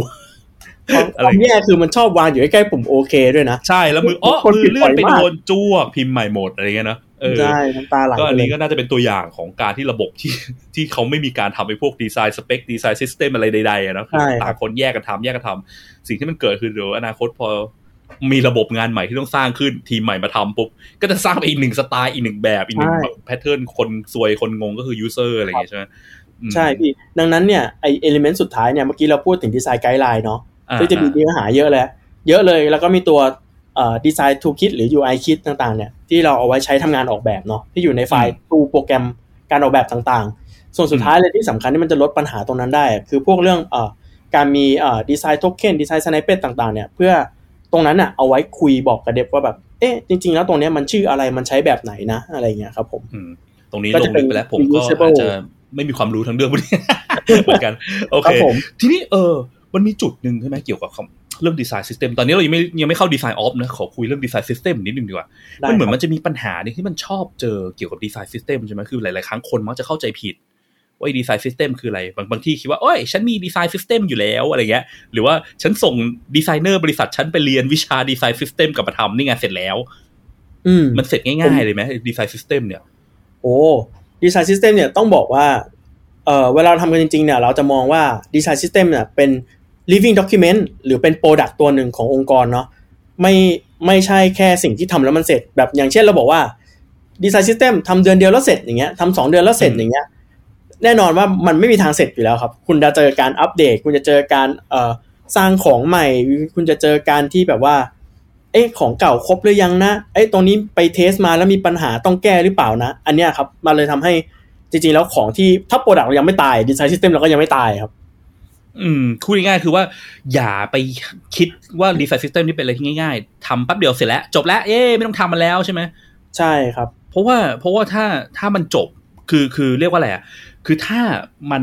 ความอะไรความแย่คือมันชอบวางอยู่ใกล้ๆปุ่มโอเคด้วยนะ ใช่แล้วมืออ๋อคนมืผิอเลื่อนผิดไปบ่อยมากโดนจ้วกพิมพ์ใหม่หมดอะไรเงี้ยนะเออ ใช่น้ำตาไหลก็อันเลนี้ยเลยก็น่าจะเป็นตัวอย่างของการที่ระบบที่ที่เขาไม่มีการทำไปพวก design spec design system อะไรใดๆอะนะใช่ครับต่างคนแยกกันทำแยกกันทำสิ่งที่มันเกิดคือเดี๋ยวอนาคตพอมีระบบงานใหม่ที่ต้องสร้างขึ้นทีมใหม่มาทำปุ๊บก็จะสร้างไปอีกหนึ่งสไตล์อีกหนึ่งแบบอีกหนึ่งแบบ pattern คนซวยคนงงก็คือ user อะไรอย่างเงี้ยใช่ไหมอืมใช่พี่ดังนั้นเนี่ยไอ element สุดท้ายเนี่ยเมื่อกี้เราพูดถึง design guideline เนาะอ่าซึ่งจะมีเนื้อหาเยอะเลยเยอะเลยแล้วก็มีตัวเอ่อ ดีไซน์ทูคิดหรือ UI คิดต่างๆเนี่ยที่เราเอาไว้ใช้ทำงานออกแบบเนาะที่อยู่ในไฟล์ตูโปรแกรมการออกแบบต่างๆ ส่วนสุดท้ายเลยที่สำคัญที่มันจะลดปัญหาตรงนั้นได้ คือพวกเรื่องเอ่อการมีเอ่อดีไซน์โทเค็นดีไซน์สไนเปอร์ต่างๆเนี่ยเพื่อตรงนั้นอะเอาไว้คุยบอกกับเด็บว่าแบบเอ๊ะจริง ๆ แล้วตรงเนี้ยมันชื่ออะไรมันใช้แบบไหนนะอะไรเงี้ยครับผมอืมตรงนี้ก็ลจะงเป็ลึนกไปแล้วผมก็ reusable อาจจะไม่มีความรู้ทั้งเรื่องพวกนี้เหมือนกัน โอเคครัเคบผมทีนี้เออมันมีจุดหนึ่งใช่ไหมเกี่ยวกับคำ เรื่อง design system ตอนนี้เรายังไม่ยังไม่เข้า DesignOps นะขอคุยเรื่อง design system นิดนึงดีกว่าได้มันเหมือนครับมันจะมีปัญหาเนี่ยที่มันชอบเจอเกี่ยวกับ design system ใช่ไหมคือหลาย ๆ ครั้งคนมักจะเข้าใจผิดว่า design system คืออะไร บางบางที่คิดว่าโอ้ยฉันมี design system อยู่แล้วอะไรเงี้ยหรือว่าฉันส่งดีไซเนอร์บริษัทฉันไปเรียนวิชา design system กลับมาทำนี่ไงเสร็จแล้วอืมมันเสร็จง่ายๆเลยไหมดีไซน์ซิสเต็มเนี่ยโอ้ design system เนี่ยต้องบอกว่าเอ่อเวลาเราทำกันจริงๆเนี่ยเราจะมองว่า design system เนี่ยเป็น living document หรือเป็น product ตัวหนึ่งขององค์กรเนาะไม่ไม่ใช่แค่สิ่งที่ทำแล้วมันเสร็จ แบบอย่างเช่นเราบอกว่า design system ทำเดือนเดียวแล้วเสร็จอย่างเงี้ยทำสองเดือนแล้วเสร็จอืมอย่างเงี้ยแน่นอนว่ามันไม่มีทางเสร็จอยู่แล้วครับ คุณจะเจอการอัปเดต คุณจะเจอการเอ่อสร้างของใหม่ คุณจะเจอการที่แบบว่า เอ๊ะของเก่าครบหรือยังนะ เอ้ตรงนี้ไป test มาแล้วมีปัญหาต้องแก้หรือเปล่านะ อันเนี้ยครับ มันเลยทำให้จริงๆแล้วของที่ถ้า product เรายังไม่ตาย design system เราก็ยังไม่ตายครับ อืมพูดง่ายๆคือว่า อย่าไปคิดว่า design system นี่เป็นอะไรที่ง่ายๆทำแป๊บเดียวเสร็จแล้ว จบแล้ว เอ๊ะไม่ต้องทำมันแล้วใช่ไหมใช่ครับ เพราะว่าเพราะว่าถ้าถ้ามันจบคือคือเรียกว่าอะไรอะคือถ้ามัน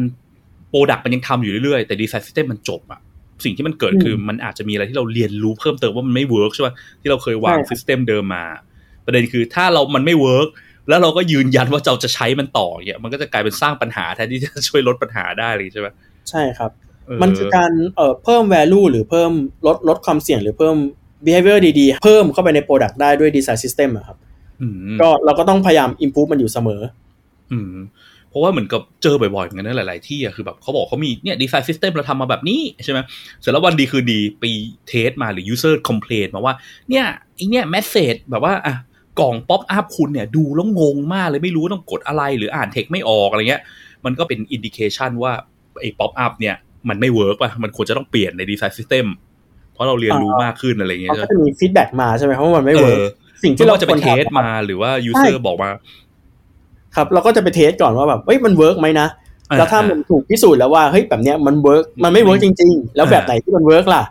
product มันยังทำอยู่เรื่อยๆ แต่ design system มันจบอะสิ่งที่มันเกิดอืมคือมันอาจจะมีอะไรที่เราเรียนรู้เพิ่มเติมว่ามันไม่ work ใช่ป่ะที่เราเคยวางใช่ครับ system เดิมมา ประเด็นคือถ้าเรามันไม่ work แล้วเราก็ยืนยันว่าเราจะใช้มันต่อเนี่ยมันก็จะกลายเป็นสร้างปัญหาแทนที่จะช่วยลดปัญหาได้เลยใช่ไหมใช่ครับเออ มันคือการเอ่อเพิ่ม value หรือเพิ่มลดลดความเสี่ยงหรือเพิ่ม behavior ดีๆ เพิ่มเข้าไปใน product ได้ด้วย design system อะครับอืมก็เราก็ต้องพยายาม improve มันอยู่เสมอ อืมเพราะว่าเหมือนกับเจอบ่อยๆเหมือนกันนะหลายๆที่อะคือแบบเขาบอกเขามีเนี่ย design system เราทำมาแบบนี้ใช่ไหมเสร็จแล้ววันดีคือดีไปเทสมาหรือ user complain มาว่าเนี่ยไอเนี่ยแมสเซจแบบว่าอะกล่องป๊อปอัพคุณเนี่ยดูแล้วงงมากเลยไม่รู้ว่าต้องกดอะไรหรืออ่านเทคไม่ออกอะไรเงี้ย มันก็เป็นอินดิเคชันว่าไอ้ป๊อปอัพเนี่ย มันไม่เวิร์กป่ะ มันควรจะต้องเปลี่ยนในดีไซน์ซิสเต็มเพราะเราเรียนรู้มากขึ้นอะไรเงี้ยเขาก็จะมี feedback มาใช่ไหมเพราะว่ามันไม่เอ work อสิ่งที่ที่เราเราจะไปควรเทสทำมาหรือว่า user บอกมา ครับ เราก็จะไปเทสก่อนว่าแบบเฮ้ยมันเวิร์กไหมนะอ่าแล้วถ้ามันถูกพิสูจน์แล้วว่าเฮ้ยแบบเนี้ยมันเวิร์กมันไม่เวิร์กจริง ๆ แล้วแบบไหนที่มันเวิร์กล่ะ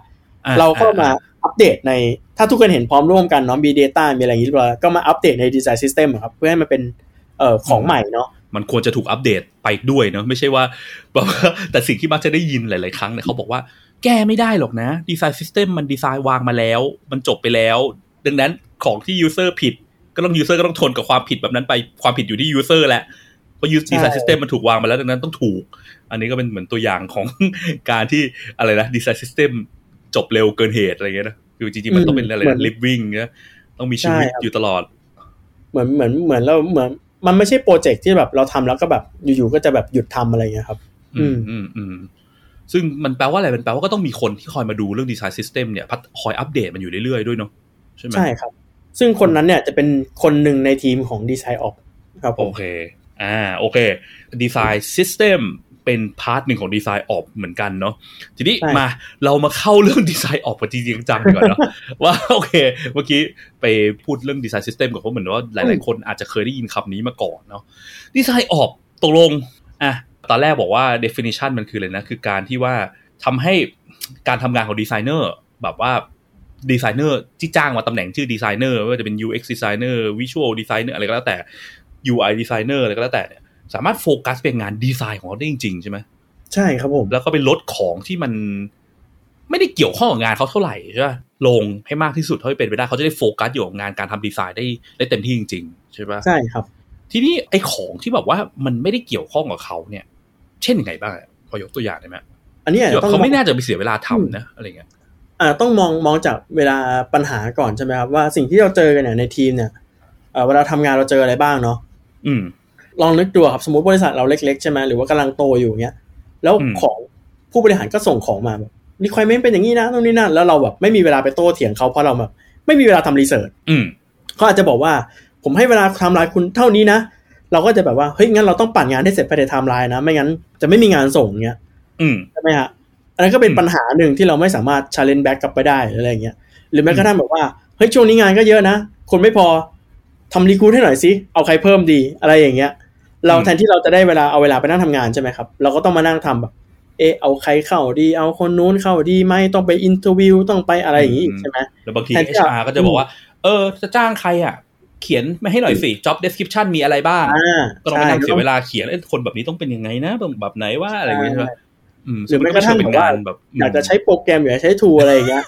อ่เราก็มาอัปเดตในถ้าทุกคนเห็นพร้อมร่วมกันเนาะมี Data มีอะไรอย่างนี้เรียบร้อยก็มาอัปเดตใน Design System อะครับ เพื่อให้มันเป็นเอ่อของใหม่เนาะ มันควรจะถูกอัปเดตไปด้วยเนาะไม่ใช่ว่าแบบว่าแต่สิ่งที่มักจะได้ยินหลาย ๆ ครั้งเนี่ยเขาบอกว่าแก้ไม่ได้หรอกนะ Design System มันดีไซน์วางมาแล้ว มันจบไปแล้ว ดังนั้นของที่ user ผิด ก็ต้อง user ก็ต้องทนกับความผิดแบบนั้นไปความผิดอยู่ที่ user แหละเพราะยู Design System มันถูกวางมาแล้วดังนั้นต้องถูก อันนี้ก็เป็นเหมือนตัวอย่างของการที่อะไรนะ Design System จบเร็วเกินเหตุอะไรเงี้ยนะคือจริงๆมันต้องเป็นอะไรเหมือน living นะต้องมีชีวิตใช่ครับอยู่ตลอด เหมือนเหมือนเหมือนเราเหมือน มันไม่ใช่โปรเจกต์ที่แบบเราทำแล้วก็แบบอยู่ๆก็จะแบบหยุดทำอะไรเงี้ยครับ อืมอือืมมอืมซึ่งมันแปลว่าอะไรมันแปลว่าก็ต้องมีคนที่คอยมาดูเรื่อง Design System เนี่ยพัฒคอยอัปเดตมันอยู่เรื่อยๆด้วยเนาะใช่ไหมใช่ครับ ซึ่งคนนั้นเนี่ยจะเป็นคนหนึ่งในทีมของ DesignOpsครับผโอมเค อ่าโอเค Design System เป็น part หนึ่งของ DesignOps เหมือนกันเนาะทีนี้ใช่มาเรามาเข้าเรื่อง DesignOps กันจริงๆจังๆดีกว่าเนาะว่าโอเค เมื่อกี้ไปพูดเรื่อง Design System กับเขาเหมือนว่าหลาย ๆ คนอาจจะเคยได้ยินคำนี้มาก่อนเนาะ DesignOps ตกลงอะตอนแรกบอกว่า definition มันคืออะไรนะ คือการที่ว่าทำให้การทำงานของดีไซเนอร์แบบว่าดีไซเนอร์ที่จ้างมาตำแหน่งชื่อดีไซเนอร์ไม่ว่าจะเป็น UX designer visual designer อะไรก็แล้วแต่ UI designer อะไรก็แล้วแต่เนี่ย สามารถโฟกัสเป็นงานดีไซน์ของเขาได้จริงๆใช่ไหมใช่ครับผม แล้วก็ไปลดของที่มัน ไม่ได้เกี่ยวข้องกับงานเขาเท่าไหร่ใช่ป่ะลงให้มากที่สุดเท่าที่เป็นไปได้เขาจะได้โฟกัสอยู่กับงานการทำดีไซน์ได้ได้เต็มที่จริงๆใช่ป่ะใช่ครับ ทีนี้ไอ้ของที่แบบว่ามันไม่ได้เกี่ยวข้องกับเขาเนี่ย เช่นยังไงบ้างอะพอยกตัวอย่างได้ไหมอันนี้อาจเดี๋ยจะวต้องเขาไม่มองน่าจะไปเสียเวลาทำนะอะไรเงี้ยอ่าต้องมองมองจากเวลาปัญหาก่อนใช่ไหมครับว่าสิ่งที่เราเจอกันเนี่ยในทีมเนี่ยเอ่อเวลาทำงานเราเจออะไรบ้างเนาะอืม ลองนึกดูครับสมมติบริษัทเราเล็กๆใช่ไหมหรือว่ากำลังโตอยู่เงี้ยแล้วอืมของผู้บริหารก็ส่งของมาแบบรีควอรเมนต์เป็นอย่างนี้นะตรงนี้นั่นแล้วเราแบบไม่มีเวลาไปโต้เถียงเขาเพราะเราแบบไม่มีเวลาทำรีเสิร์ชอืมเขาอาจจะบอกว่า ผมให้เวลาไทม์ไลน์คุณเท่านี้นะเราก็จะแบบว่าเฮ้ยงั้นเราต้องปั่นงานให้เสร็จภายในไทม์ไลน์นะ ไม่งั้นจะไม่มีงานส่งเงี้ยอืมใช่ไหมฮะอันนั้นก็เป็นอืมปัญหาหนึ่งที่เราไม่สามารถ challenge back กลับไปได้หรืออะไรเงี้ยหรือแม้กระทั่งแบบว่าเฮ้ยช่วงนี้งานก็เยอะนะคนไม่พอทำ recruit ให้หน่อยสิเอาใครเพิ่มดีอะไรอย่างเงี้ย เราแทนที่เราจะได้เวลาเอาเวลาไปนั่งทำงานใช่ไหมครับ เราก็ต้องมานั่งทำแบบ เออเอาใครเข้าดีเอาคนนู้นเข้าดีไหมต้องไป interview ต้องไปอะไรอย่างงี้อีกใช่ไหมแล้วบางทีแทนที่จะ HR ก็จะบอกว่า เออ จะจ้างใครอะ เขียนไม่ให้หน่อยสิ job description มีอะไรบ้างอ่าก็ต้องไปใช่นั่งเสียเวลาเขียนเอ้ยคนแบบนี้ต้องเป็นยังไงนะแบบแบบไหนว่าอะไรอย่างเงี้ยใช่ไหมอืมหรือแม้กระทั่งเป็นแบบว่างานแบบอยากจะใช้โปรแกรมอยากจะใช้ทูอะไรอย่างเงี้ย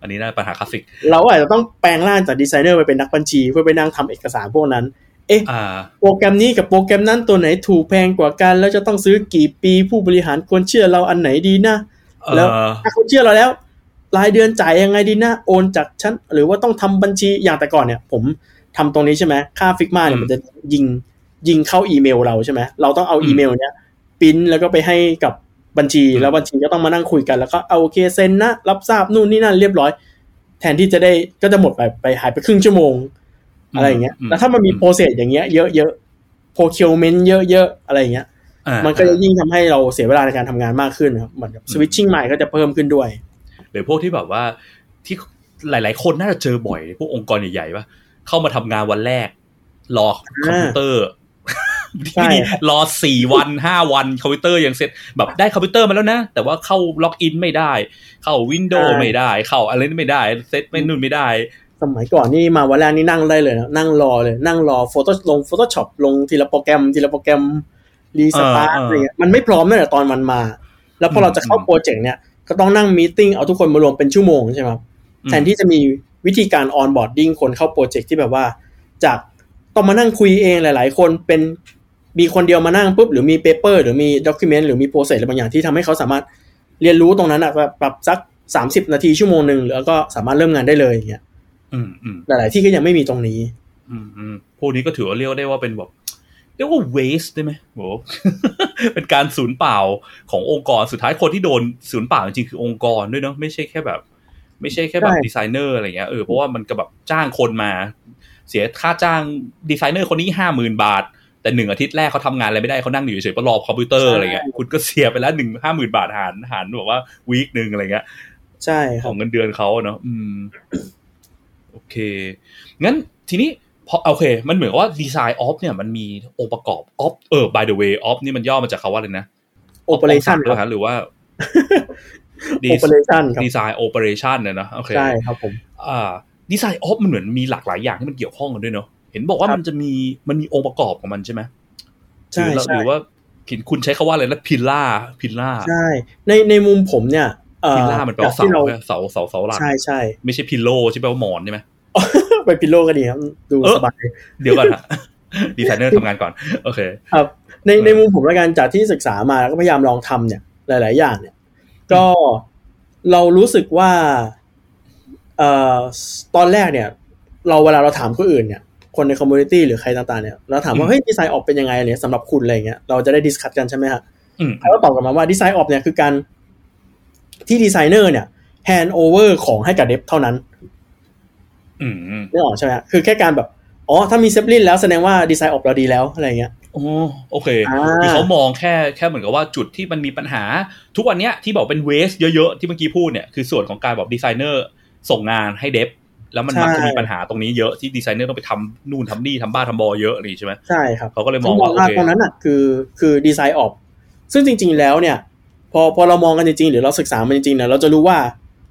อันนี้น่าปัญหาคลาสสิก เราอาจจะต้องแปลงร่างจากดีไซเนอร์ไปเป็นนักบัญชี เพื่อไปนั่งทำเอกสารพวกนั้น เอ๊ะอ่าโปรแกรมนี้กับโปรแกรมนั้นตัวไหนถูกแพงกว่ากัน แล้วจะต้องซื้อกี่ปีผู้บริหารควรเชื่อเราอันไหนดีนะเออแล้วถ้าเขาเชื่อเราแล้ว รายเดือนจ่ายยังไงดีนะโอนจากชั้นหรือว่าต้องทำบัญชีอย่างแต่ก่อนเนี่ย ผมทำตรงนี้ใช่ไหมค่า Figma เนี่ยมันจะยิงยิงเข้าอีเมลเราใช่ไหมเราต้องเอาอีเมลเนี้ยปริ้นแล้วก็ไปให้กับบัญชีแล้วบัญชีก็ต้องมานั่งคุยกันแล้วก็เอาโอเคเซ็นนะรับทราบนู่นนี่นั่นเรียบร้อย แทนที่จะได้ก็จะหมดไปไปหายไปครึ่งชั่วโมง อะไรอย่างเงี้ยอืมแล้วถ้ามันมี process อย่างเงี้ยเยอะๆ procurement เยอะๆอะไรอย่างเงี้ยอ่ามันก็จะยิ่งทำให้เราเสียเวลาในการทำงานมากขึ้นนะครับเหมือนกับ switching mind ก็จะเพิ่มขึ้นด้วย หรือพวกที่แบบว่าที่หลาย ๆ คนน่าจะเจอบ่อย พวกองค์กรใหญ่ๆป่ะเข้ามาทำงานวันแรก รอคอมพิวเตอร์ใช่ที่รอสี่วันห้าวันคอมพิวเตอร์ยังเสร็จแบบได้คอมพิวเตอร์มาแล้วนะ แต่ว่าเข้าล็อกอินไม่ได้ เข้า Windows ไม่ได้ เข้าอะไรไม่ได้ เซตไม่นู่นไม่ได้ สมัยก่อนนี่มาวันแรกนี่นั่งได้เลยนะนั่งรอเลย นั่งรอโฟโต้ลง Photoshop ลงทีละโปรแกรม ทีละโปรแกรมrestart เออเออออะไรเงี้ยมันไม่พร้อมตั้งแต่ตอนมันมา แล้วพอเราจะเข้าอืมโปรเจกต์เนี่ยก็ต้องนั่ง meeting เอาทุกคนมารวมเป็นชั่วโมงใช่ไหมครับแทนที่จะมีวิธีการ onboarding คนเข้าโปรเจกต์ที่แบบว่า จากต้องมานั่งคุยเองหลาย ๆ คนเป็นมีคนเดียวมานั่งปุ๊บหรือมี paper หรือมี document หรือมี process อะไรบางอย่างที่ทำให้เขาสามารถเรียนรู้ตรงนั้นอะแบบปรับสักสามสิบนาทีชั่วโมงหนึ่งแล้วก็สามารถเริ่มงานได้เลยอย่างเงี้ยอืมอืม หลาย ๆ ที่ก็ยังไม่มีตรงนี้ อืมอืมพวกนี้ก็ถือว่าเรียกได้ว่าเป็นแบบเรียกว่า waste ได้ไหมโหเป็นการสูญเปล่าขององค์กรสุดท้ายคนที่โดนสูญเปล่าจริงๆคือองค์กรด้วยเนาะไม่ใช่แค่แบบ ไม่ใช่แค่แบบใช่ดีไซเนอร์อะไรเงี้ยเออเพราะว่ามันก็แบบจ้างคนมา เสียค่าจ้างดีไซเนอร์คนนี้ห้าหมื่นบาท แต่หนึ่งอาทิตย์แรกเขาทำงานอะไรไม่ได้เขานั่งอยู่เฉยๆก็รอคอมพิวเตอร์อะไรเงี้ยคุณก็เสียไปแล้วหนึ่งห้าหมื่นบาทหารหารแบบว่า week หนึ่งอะไรเงี้ยใช่ครัอบงเงินเดือนเขาอะเนาะอืม โอเค งั้นทีนี้พอโอเค มันเหมือนว่า DesignOps เนี่ยมันมีองค์ประกอบ Ops เออ by the way ออฟนี่มันย่อมาจากคำว่าอะไรนะ operation หรือฮะหรือว่า operation ครับ design operation เนี่ยนะโอเคใช่ครับผมอ่า DesignOps มันเหมือนมีหลากหลายอย่างที่มันเกี่ยวข้องกันด้วยเนาะเห็นบอกว่าครับมันจะมีมันมีองค์ประกอบของมันใช่ไหมใช่หรือใช่หรือว่าผิดคุณใช้คำว่าอะไรนะ pillar pillar ใช่ในในมุมผมเนี่ยเอ่อ pillar มันแปลว่าเสาที่เราเสาเสาเสาหลักใช่ใช่ไม่ใช่ pillow ใช่แปลว่าหมอนใช่ไหมไป pillow ก็ดีครับ ดูเออสบายเดี๋ยวก่อนฮะดีไซเนอร์ทำงานก่อน โอเคครับในเออในมุมผมละกันจากที่ศึกษามาแล้วก็พยายามลองทำเนี่ย หลาย ๆ อย่างเนี่ย ก็เรารู้สึกว่าเอ่อตอนแรกเนี่ย เราเวลาเราถามคนอื่นเนี่ย คนใน community หรือใครต่าง ๆ เนี่ยเราถามว่าเฮ้ย DesignOps เป็นยังไงเนี่ยสำหรับคุณอะไรเงี้ยเราจะได้ discuss กันใช่ไหมฮะอืมเขาก็ตอบกลับมาว่า DesignOps เนี่ยคือการ ที่ดีไซเนอร์เนี่ย hand over ของให้กับ dev เท่านั้นอืมไม่ออกใช่ไหมฮะคือแค่การแบบ อ๋อ ถ้ามี Zeplin แล้วแสดงว่า DesignOps เราดีแล้ว อะไรเงี้ยโอ้โอเคอ่าคือเขามองแค่แค่เหมือนกับว่าจุดที่มันมีปัญหา ทุกวันเนี้ยที่บอกเป็น waste เยอะๆ ที่เมื่อกี้พูดเนี่ยคือส่วนของการบอกดีไซเนอร์ส่งงานให้ dev แล้วมันมักจะมีปัญหาตรงนี้เยอะที่ดีไซเนอร์ต้องไปทำนู่นทำนี่ทำบ้าทำบอเยอะอะไรอย่างงี้ใช่ไหมใช่ครับเขาก็เลยมซึ่องงมว่าองโอว่าเคตรงนั้นอะคือคือ DesignOps ซึ่งจริง ๆแล้วเนี่ย พอพอเรามองกันจริงๆหรือเราศึกษามันจริงๆเนี่ยเราจะรู้ว่า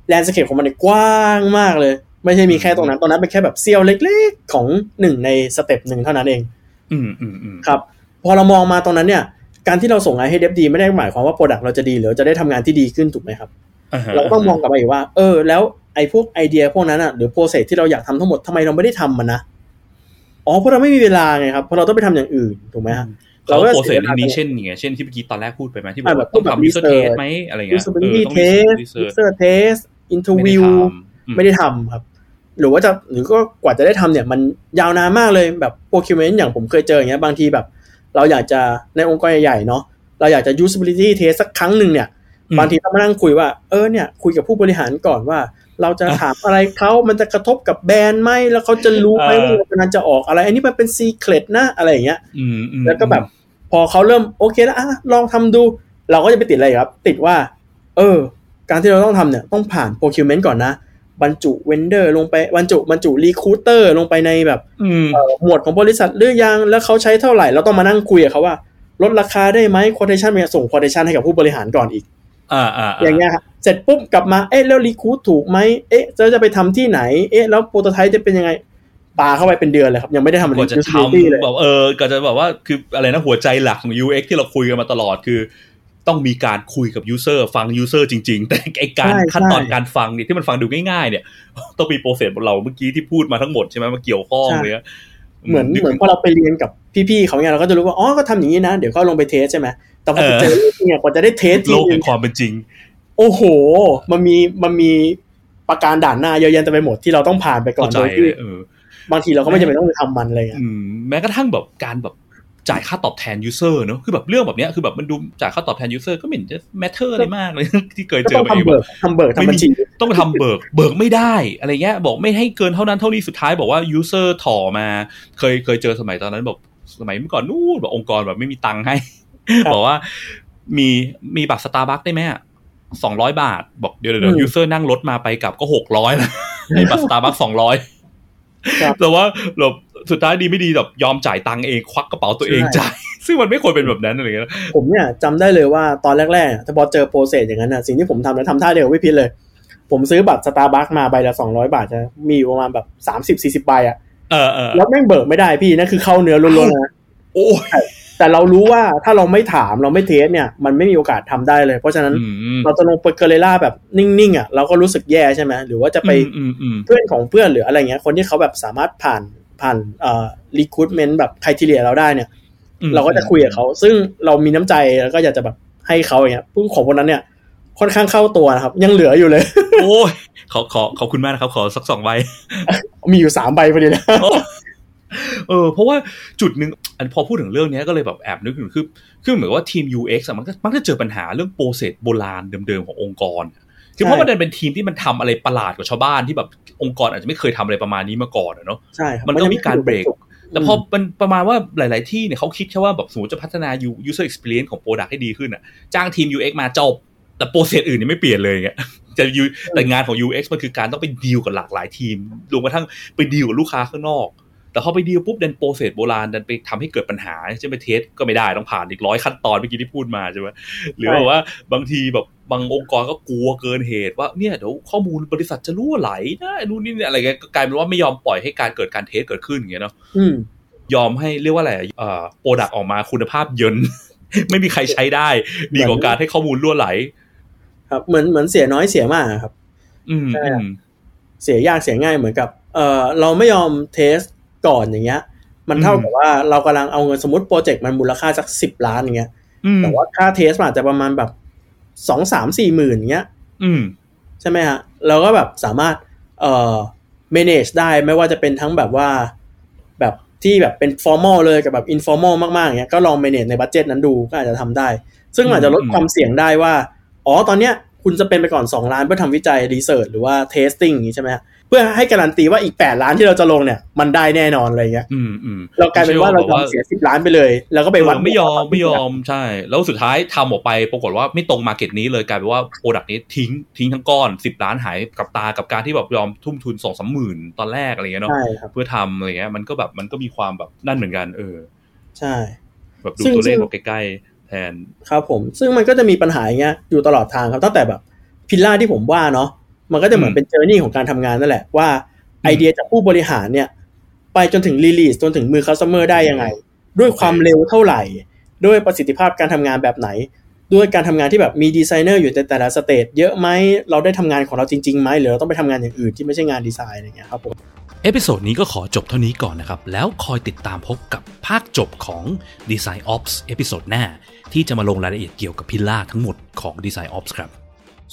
landscape ของมันเนี่ยกว้างมากเลย ไม่ใช่มีแค่ตรงนั้นตรงนั้นเป็นแค่แบบเสี้ยวเล็กๆของหนึ่งใน step หนึ่งเท่านั้นเอง อืมอืมอืมครับ พอเรามองมาตรงนั้นเนี่ย การที่เราส่งงานให้ dev ดีไม่ได้หมายความว่า product เราจะดีหรือจะได้ทำงานที่ดีขึ้นถูกไหมครับอ่าฮะเราก็ต้องมองกลับไปอีกว่า เออ แล้วไอ้พวกไอเดียพวกนั้นอะหรือ process ที่เราอยากทำทั้งหมดทำไมเราไม่ได้ทำมันนะอ๋อเพราะเราไม่มีเวลาไงครับเพราะเราต้องไปทำอย่างอื่นถูกไหมฮะ เขาโปรเซสสียวลานี้เช่นอย่างเงี้ยเช่นที่เมื่อกี้ตอนแรกพูดไปไหมที่บอกอ่าว่าแบบต้องแบบทำ user research test ไหมอะไรเงี้ย usability ต้อง test research user test ไม่ได้ interview ทำไม่ได้ทำครับ หรือว่าจะหรือก็กว่าจะได้ทำเนี่ย มันยาวนานมากเลยแบบ procurement อย่างผมเคยเจออย่างเงี้ยบางทีแบบ เราอยากจะในองค์กรใหญ่ๆเนาะเราอยากจะ usability test สักครั้งหนึ่งเนี่ยอืมบางทีต้องมานั่งคุยว่าเออเนี่ยคุยกับผู้บริหารก่อนว่า เราจะถามอะไรเขามันจะกระทบกับแบรนด์ไหมแล้วเขาจะรู้ไหมเออว่าเรากำลังจะออกอะไร อันนี้มันเป็น secret นะอะไรอย่างเงี้ยอืมอืมแล้วก็แบบ พอเขาเริ่มโอเคแล้วอะลองทำดู เราก็จะไปติดอะไรครับ ติดว่า เออ การที่เราต้องทำเนี่ย ต้องผ่าน procurement ก่อนนะบรรจุ vendor ลงไปบรรจุบรรจุ recruiter ลงไปในแบบอืมเอ่อหมวดของบริษัทหรือยังแล้วเขาใช้เท่าไหร่เราต้องมานั่งคุยกับเขาว่าลดราคาได้ไหม quotation เนี่ยส่ง quotation ให้กับผู้บริหารก่อนอีก อ่าอ่าอย่างเงี้ยครับ เสร็จปุ๊บกลับมาเอ๊ะแล้ว recruit ถูกไหมเอ๊ะจะจะไปทำที่ไหนเอ๊ะแล้ว prototype จะเป็นยังไงปาเข้าไปเป็นเดือนเลยครับ ยังไม่ได้ทำกว่าจะ usability เลยทำแบบเออก็จะแบบว่าคืออะไรนะหัวใจหลักของ UX ที่เราคุยกันมาตลอดคือ ต้องมีการคุยกับ user ฟัง user จริง ๆ แต่ไอการใช่ขั้นตอนใช่การฟังเนี่ยที่มันฟังดูง่ายๆเนี่ย ต้องมีโปรเซสของเราเมื่อกี้ที่พูดมาทั้งหมดใช่ไหมมาเกี่ยวข้องใช่เลยอะเหมือนนึกเหมือนพอเราไปเรียนกับพี่ๆเขาเนี่ยเราก็จะรู้ว่าอ๋อก็ทำอย่างนี้นะ เดี๋ยวก็ลงไปเทสใช่ไหมแต่พอไปเจอเรื่องจริงเนี่ยกว่าจะได้เทสจริโลงกแห่งความเป็นจริง โอ้โห มันมีมันมีประการด่านหน้าเยอะแยะเต็มไปหมดที่เราต้องผ่านไปก่อนเข้าใจโดยที่เลยเออบางทีเราก็ไม่จำเป็นต้องไปทำมันเลยอะอืมแม้กระทั่งแบบการแบบจ่ายค่าตอบแทน user เนอะคือแบบเรื่องแบบเนี้ยคือแบบมันดูจ่ายค่าตอบแทน user ก็ไม่เห็นจะ matter อะไรมากเลยที่เคยก็เจอต้องมาเองทำเบิกทำเบิกทำบัญชีต้องทำเบิก เบิกไม่ได้อะไรเงี้ยบอกไม่ให้เกินเท่านั้นเท่านี้สุดท้ายบอกว่า user ถ่อมา เคยเคยเจอสมัยตอนนั้นบอกสมัยเมื่อก่อนนู่นแบบองค์กรแบบไม่มีตังค์ให้ครับบอกว่ามีมีบัตรสตาร์บัคได้ไหม สองร้อยบาท บอกเดี๋ยวเดี๋ยว user นั่งรถมาไปกลับก็หกร้อยนะให้บัตรสตาร์บัคสองร้อยครับแต่ว่าแบบสุดท้ายดีไม่ดีแบบยอมจ่ายตังค์เองควักกระเป๋าตัวเองใช่จ่ายซึ่งมันไม่ควรเป็นแบบนั้นอะไรเงี้ยผมเนี่ยจำได้เลยว่าตอนแรกๆอะถ้าพอเจอ process อย่างนั้นน่ะสิ่งที่ผมทำแล้วทำท่าเดียวกับพี่พิษเลย ผมซื้อบัตรสตาร์บัคมาใบละสองร้อยบาทจะมีอยู่ประมาณแบบสามสิบสี่สิบใบอะเออเออแล้วแม่งเบิกไม่ได้พี่นั่นคือเข้าเนื้อล้วนๆนะโอ้ย แต่เรารู้ว่าถ้าเราไม่ถามเราไม่เทสเนี่ย มันไม่มีโอกาสทำได้เลย เพราะฉะนั้นอืมเราจะลงไปเกเรล่าแบบนิ่งๆอะเราก็รู้สึกแย่ใช่ไหมหรือว่าจะไปอืมอืมเพื่อนของเพื่อนหรืออะไรเงี้ย คนที่เขาแบบสามารถผ่านผ่านเอ่อ recruitment แบบใครทีเรียเราได้เนี่ยอืมเราก็จะคุยกับเขาซึ่งเรามีน้ำใจแล้วก็อยากจะแบบให้เขาอย่างเงี้ยพึ่งของคนนั้นเนี่ย ค่อนข้างเข้าตัวนะครับ ยังเหลืออยู่เลย โอ้ยขอขอขอบคุณมากนะครับ ขอสักสองใบ มีอยู่สามใบพอดีเลย เออเพราะว่าจุดหนึ่งอันพอพูดถึงเรื่องเนี้ยก็เลยแบบแอบนึกถึงคือคือเหมือนว่าทีม UX อะมันก็มักจะเจอปัญหาเรื่องโปรเซสโบราณเดิมๆขององค์กรคือเพราะมันเป็นทีมที่มันทำอะไรประหลาดกว่าชาวบ้านที่แบบองค์กรอาจจะไม่เคยทำอะไรประมาณนี้มาก่อนอะเนาะใช่ครับมันก็มีการเบรกแต่พอมมันประมาณว่าหลาย ๆ ที่เนี่ยเขาคิดแค่ว่าแบบสมมติจะพัฒนา U- user experience ของ product ให้ดีขึ้นอะจ้างทีม UX มาจบ แต่ process อื่นยังไม่เปลี่ยนเลยอย่างเงี้ยจะ U แต่งานของ UX มันคือการต้องไปดีลกับหลากหลายทีมรวมกระทั่งไปดีลกับลูกค้าข้างนอก แต่พอไปดีลปุ๊บดัน process โบราณดันไปทำให้เกิดปัญหาจะไป test ก็ไม่ได้ต้องผ่านอีกร้อยขั้นตอนเมื่อกี้ที่พูดมาใช่ไหมหรือว่าว่าบางทีแบบบางองค์กรก็กลัวเกินเหตุว่าเนี่ยเดี๋ยวข้อมูลบริษัทจะรั่วไหลนะนู่นนี่เนี่ยอะไรเงี้ยก็กลายเป็นว่าไม่ยอมปล่อยให้การเกิดการ test เกิดขึ้นอย่างเงี้ยเนาะอืมยอมให้เรียกว่าอะไรเอ่อ product ออกมาคุณภาพเยิน ไม่มีใครใช้ได้ ดีกว่าการให้ข้อมูลล่วไหล ครับ เหมือนเหมือนเสียน้อยเสียมากครับ อืมใช่อืครับมเสียยากเสียง่ายเหมือนกับ เออเราไม่ยอมเทส ก่อนอย่างเงี้ย มันเท่ากับว่าเรากำลังเอาเงินสมมติโปรเจกต์มันมูลค่าสักสิบล้านอย่างเงี้ยอืมแต่ว่าค่าเทสมันอาจจะประมาณแบบสองสามสี่หมื่นอย่างเงี้ยอืมใช่ไหมฮะเราก็แบบสามารถเอ่อ manage ได้ไม่ว่าจะเป็นทั้งแบบว่าแบบที่แบบเป็น formal เลยกับแบบ informal มากๆอย่างเงี้ยก็ลอง manage ใน budget นั้นดูก็อาจจะทำได้ ซึ่งมันอาจจะลดอืมความเสี่ยงได้ว่า อ๋อตอนเนี้ยคุณจะเป็นไปก่อน 2 ล้านเพื่อทำวิจัย research หรือว่า testing อย่างงี้ใช่ไหมฮะ เพื่อให้การันตีว่าอีก8ล้านที่เราจะลงเนี่ย มันได้แน่นอนอะไรเงี้ยอืมอืมเรากลายเป็นว่าเราไม่ใช่ว่าแบบว่ายอมเสีย10ล้านไปเลย แล้วก็ไปวัดเออไม่ยอมไม่ยอมใช่ แล้วสุดท้ายทำออกไปปรากฏว่าไม่ตรง market need เลยกลายเป็นว่า product นี้ทิ้งทิ้งทั้งก้อนสิบล้านหายกับตากับการที่แบบยอมทุ่มทุนสองสามหมื่นตอนแรกอะไรเงี้ยเนาะใช่ครับเพื่อทำอะไรเงี้ยมันก็แบบมันก็มีความแบบนั่นเหมือนกัน เออ ใช่ แบบดูซึ่งตัวเลขซึ่งเราใกล้ๆแทนครับผม ซึ่งมันก็จะมีปัญหาอย่างเงี้ยอยู่ตลอดทางครับตั้งแต่แบบ pillar ที่ผมว่าเนาะ มันก็จะเหมือนอืมเป็น journey ของการทำงานนั่นแหละว่าไอเดียจากผู้บริหารเนี่ย ไปจนถึง release จนถึงมือ customer ได้ยังไง ด้วยความเร็วเท่าไหร่ ด้วยประสิทธิภาพการทำงานแบบไหน ด้วยการทำงานที่แบบมีดีไซเนอร์อยู่ในแต่ละ stage เยอะไหมเราได้ทำงานของเราจริงๆไหมหรือเราต้องไปทำงานอย่างอื่นที่ไม่ใช่งานดีไซน์อะไรเงี้ยครับผมepisode นี้ก็ขอจบเท่านี้ก่อนนะครับ แล้วคอยติดตามพบกับภาคจบของ Design Ops episode หน้า ที่จะมาลงรายละเอียดเกี่ยวกับ pillar ทั้งหมดของ Design Ops ครับ